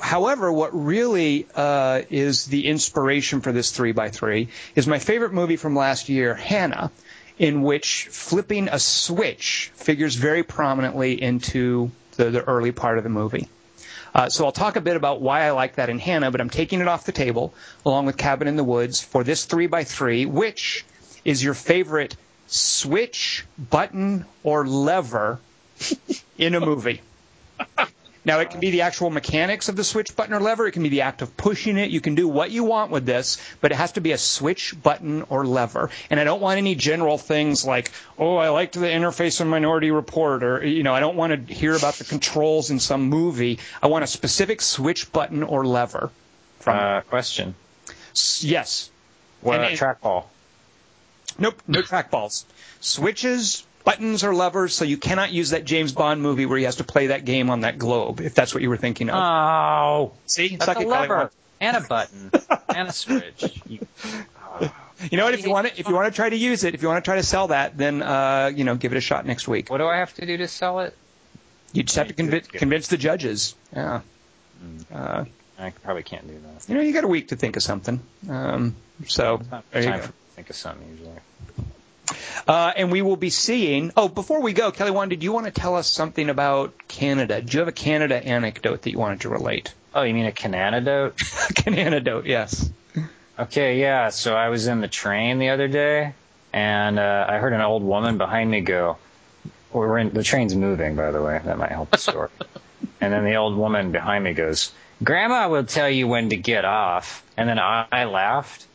however, what really uh, is the inspiration for this three by three is my favorite movie from last year, Hanna, in which flipping a switch figures very prominently into the, the early part of the movie. Uh, so I'll talk a bit about why I like that in Hanna, but I'm taking it off the table along with Cabin in the Woods for this three by three. Which is your favorite switch, button, or lever in a movie? Now, it can be the actual mechanics of the switch button or lever. It can be the act of pushing it. You can do what you want with this, but it has to be a switch button or lever. And I don't want any general things like, oh, I liked the interface in Minority Report, or, you know, I don't want to hear about the controls in some movie. I want a specific switch button or lever. From Uh, question. S- yes. What And it- trackball? Nope, no trackballs. Switches, buttons, or levers, so you cannot use that James Bond movie where he has to play that game on that globe, if that's what you were thinking of. Oh, See? that's Suck a it, lever and a button and a switch. You, You know what? If you want to, if you want to try to use it, if you want to try to sell that, then uh, you know, give it a shot next week. what do I have to do to sell it? You just have to convince convince the judges. Yeah. Uh, I probably can't do that. you know, you got a week to think of something. Um, so Time there you time go. for think of something usually. Uh, and we will be seeing. Oh, before we go, Kelly, Wand, did you want to tell us something about Canada? Do you have a Canada anecdote that you wanted to relate? Oh, you mean a? An anecdote, yes. Okay, yeah. So I was in the train the other day, and uh, I heard an old woman behind me go. well, We're in the train's moving, by the way. That might help the story. and then the old woman behind me goes, "Grandma will tell you when to get off." And then I, I laughed,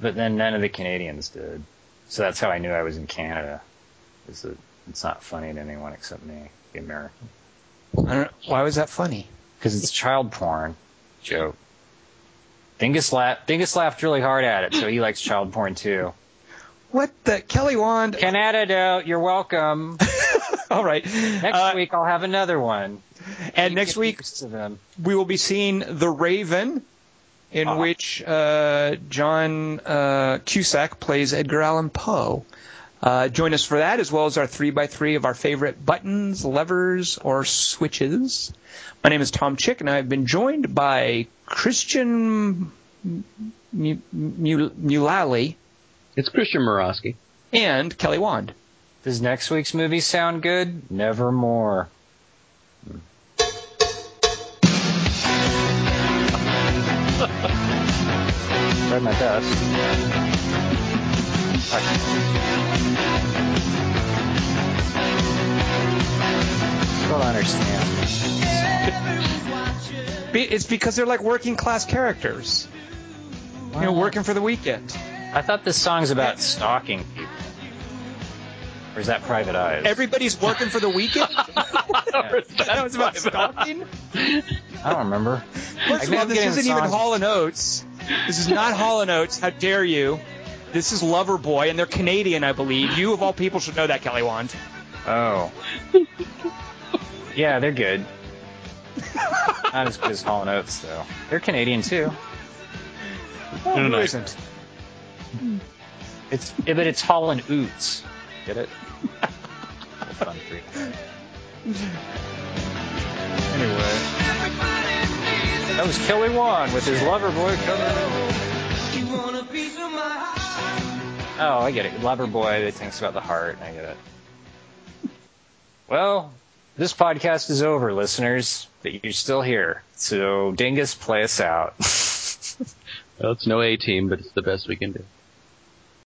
but then none of the Canadians did. So that's how I knew I was in Canada. Is that it's not funny to anyone except me, the American, I don't, why was that funny? because it's child porn joke. Dingus laughed. Dingus laughed really hard at it, so he likes child porn too. What the Kelly Wand? Canada, you're welcome. All right. Next Uh, week I'll have another one. and next week used to them. we will be seeing The Raven, in Ah. which uh, John uh, Cusack plays Edgar Allan Poe. Uh, join us for that, as well as our three by three of our favorite buttons, levers, or switches. My name is Tom Chick, and I've been joined by Christian Mu- Mu- Mulally It's Christian Morosky. and Kelly Wand. Does next week's movie sound good? Nevermore. Tried my best. Still don't understand. It's because they're like working class characters, you know, working for the weekend. I thought this song's about stalking people. Or is that Private Eyes? Everybody's working for the weekend. that was about stalking. I don't remember. First of I all, this isn't even Hall and Oates. This is not Hall and Oates. How dare you? This is Loverboy, and they're Canadian, I believe. You, of all people, should know that, Kelly Wand. Oh. yeah, they're good. Not as good as Hall and Oates, though. They're Canadian too. Oh, No, who no. isn't? It's yeah, but it's Hall and Oots. Get it? Fun for you. Anyway. That was Kelly Wand with his Loverboy cover. Oh, I get it. Lover boy that thinks about the heart. I get it. Well, this podcast is over, listeners, but you're still here. So, Dingus, play us out. Well, it's no A team, but it's the best we can do.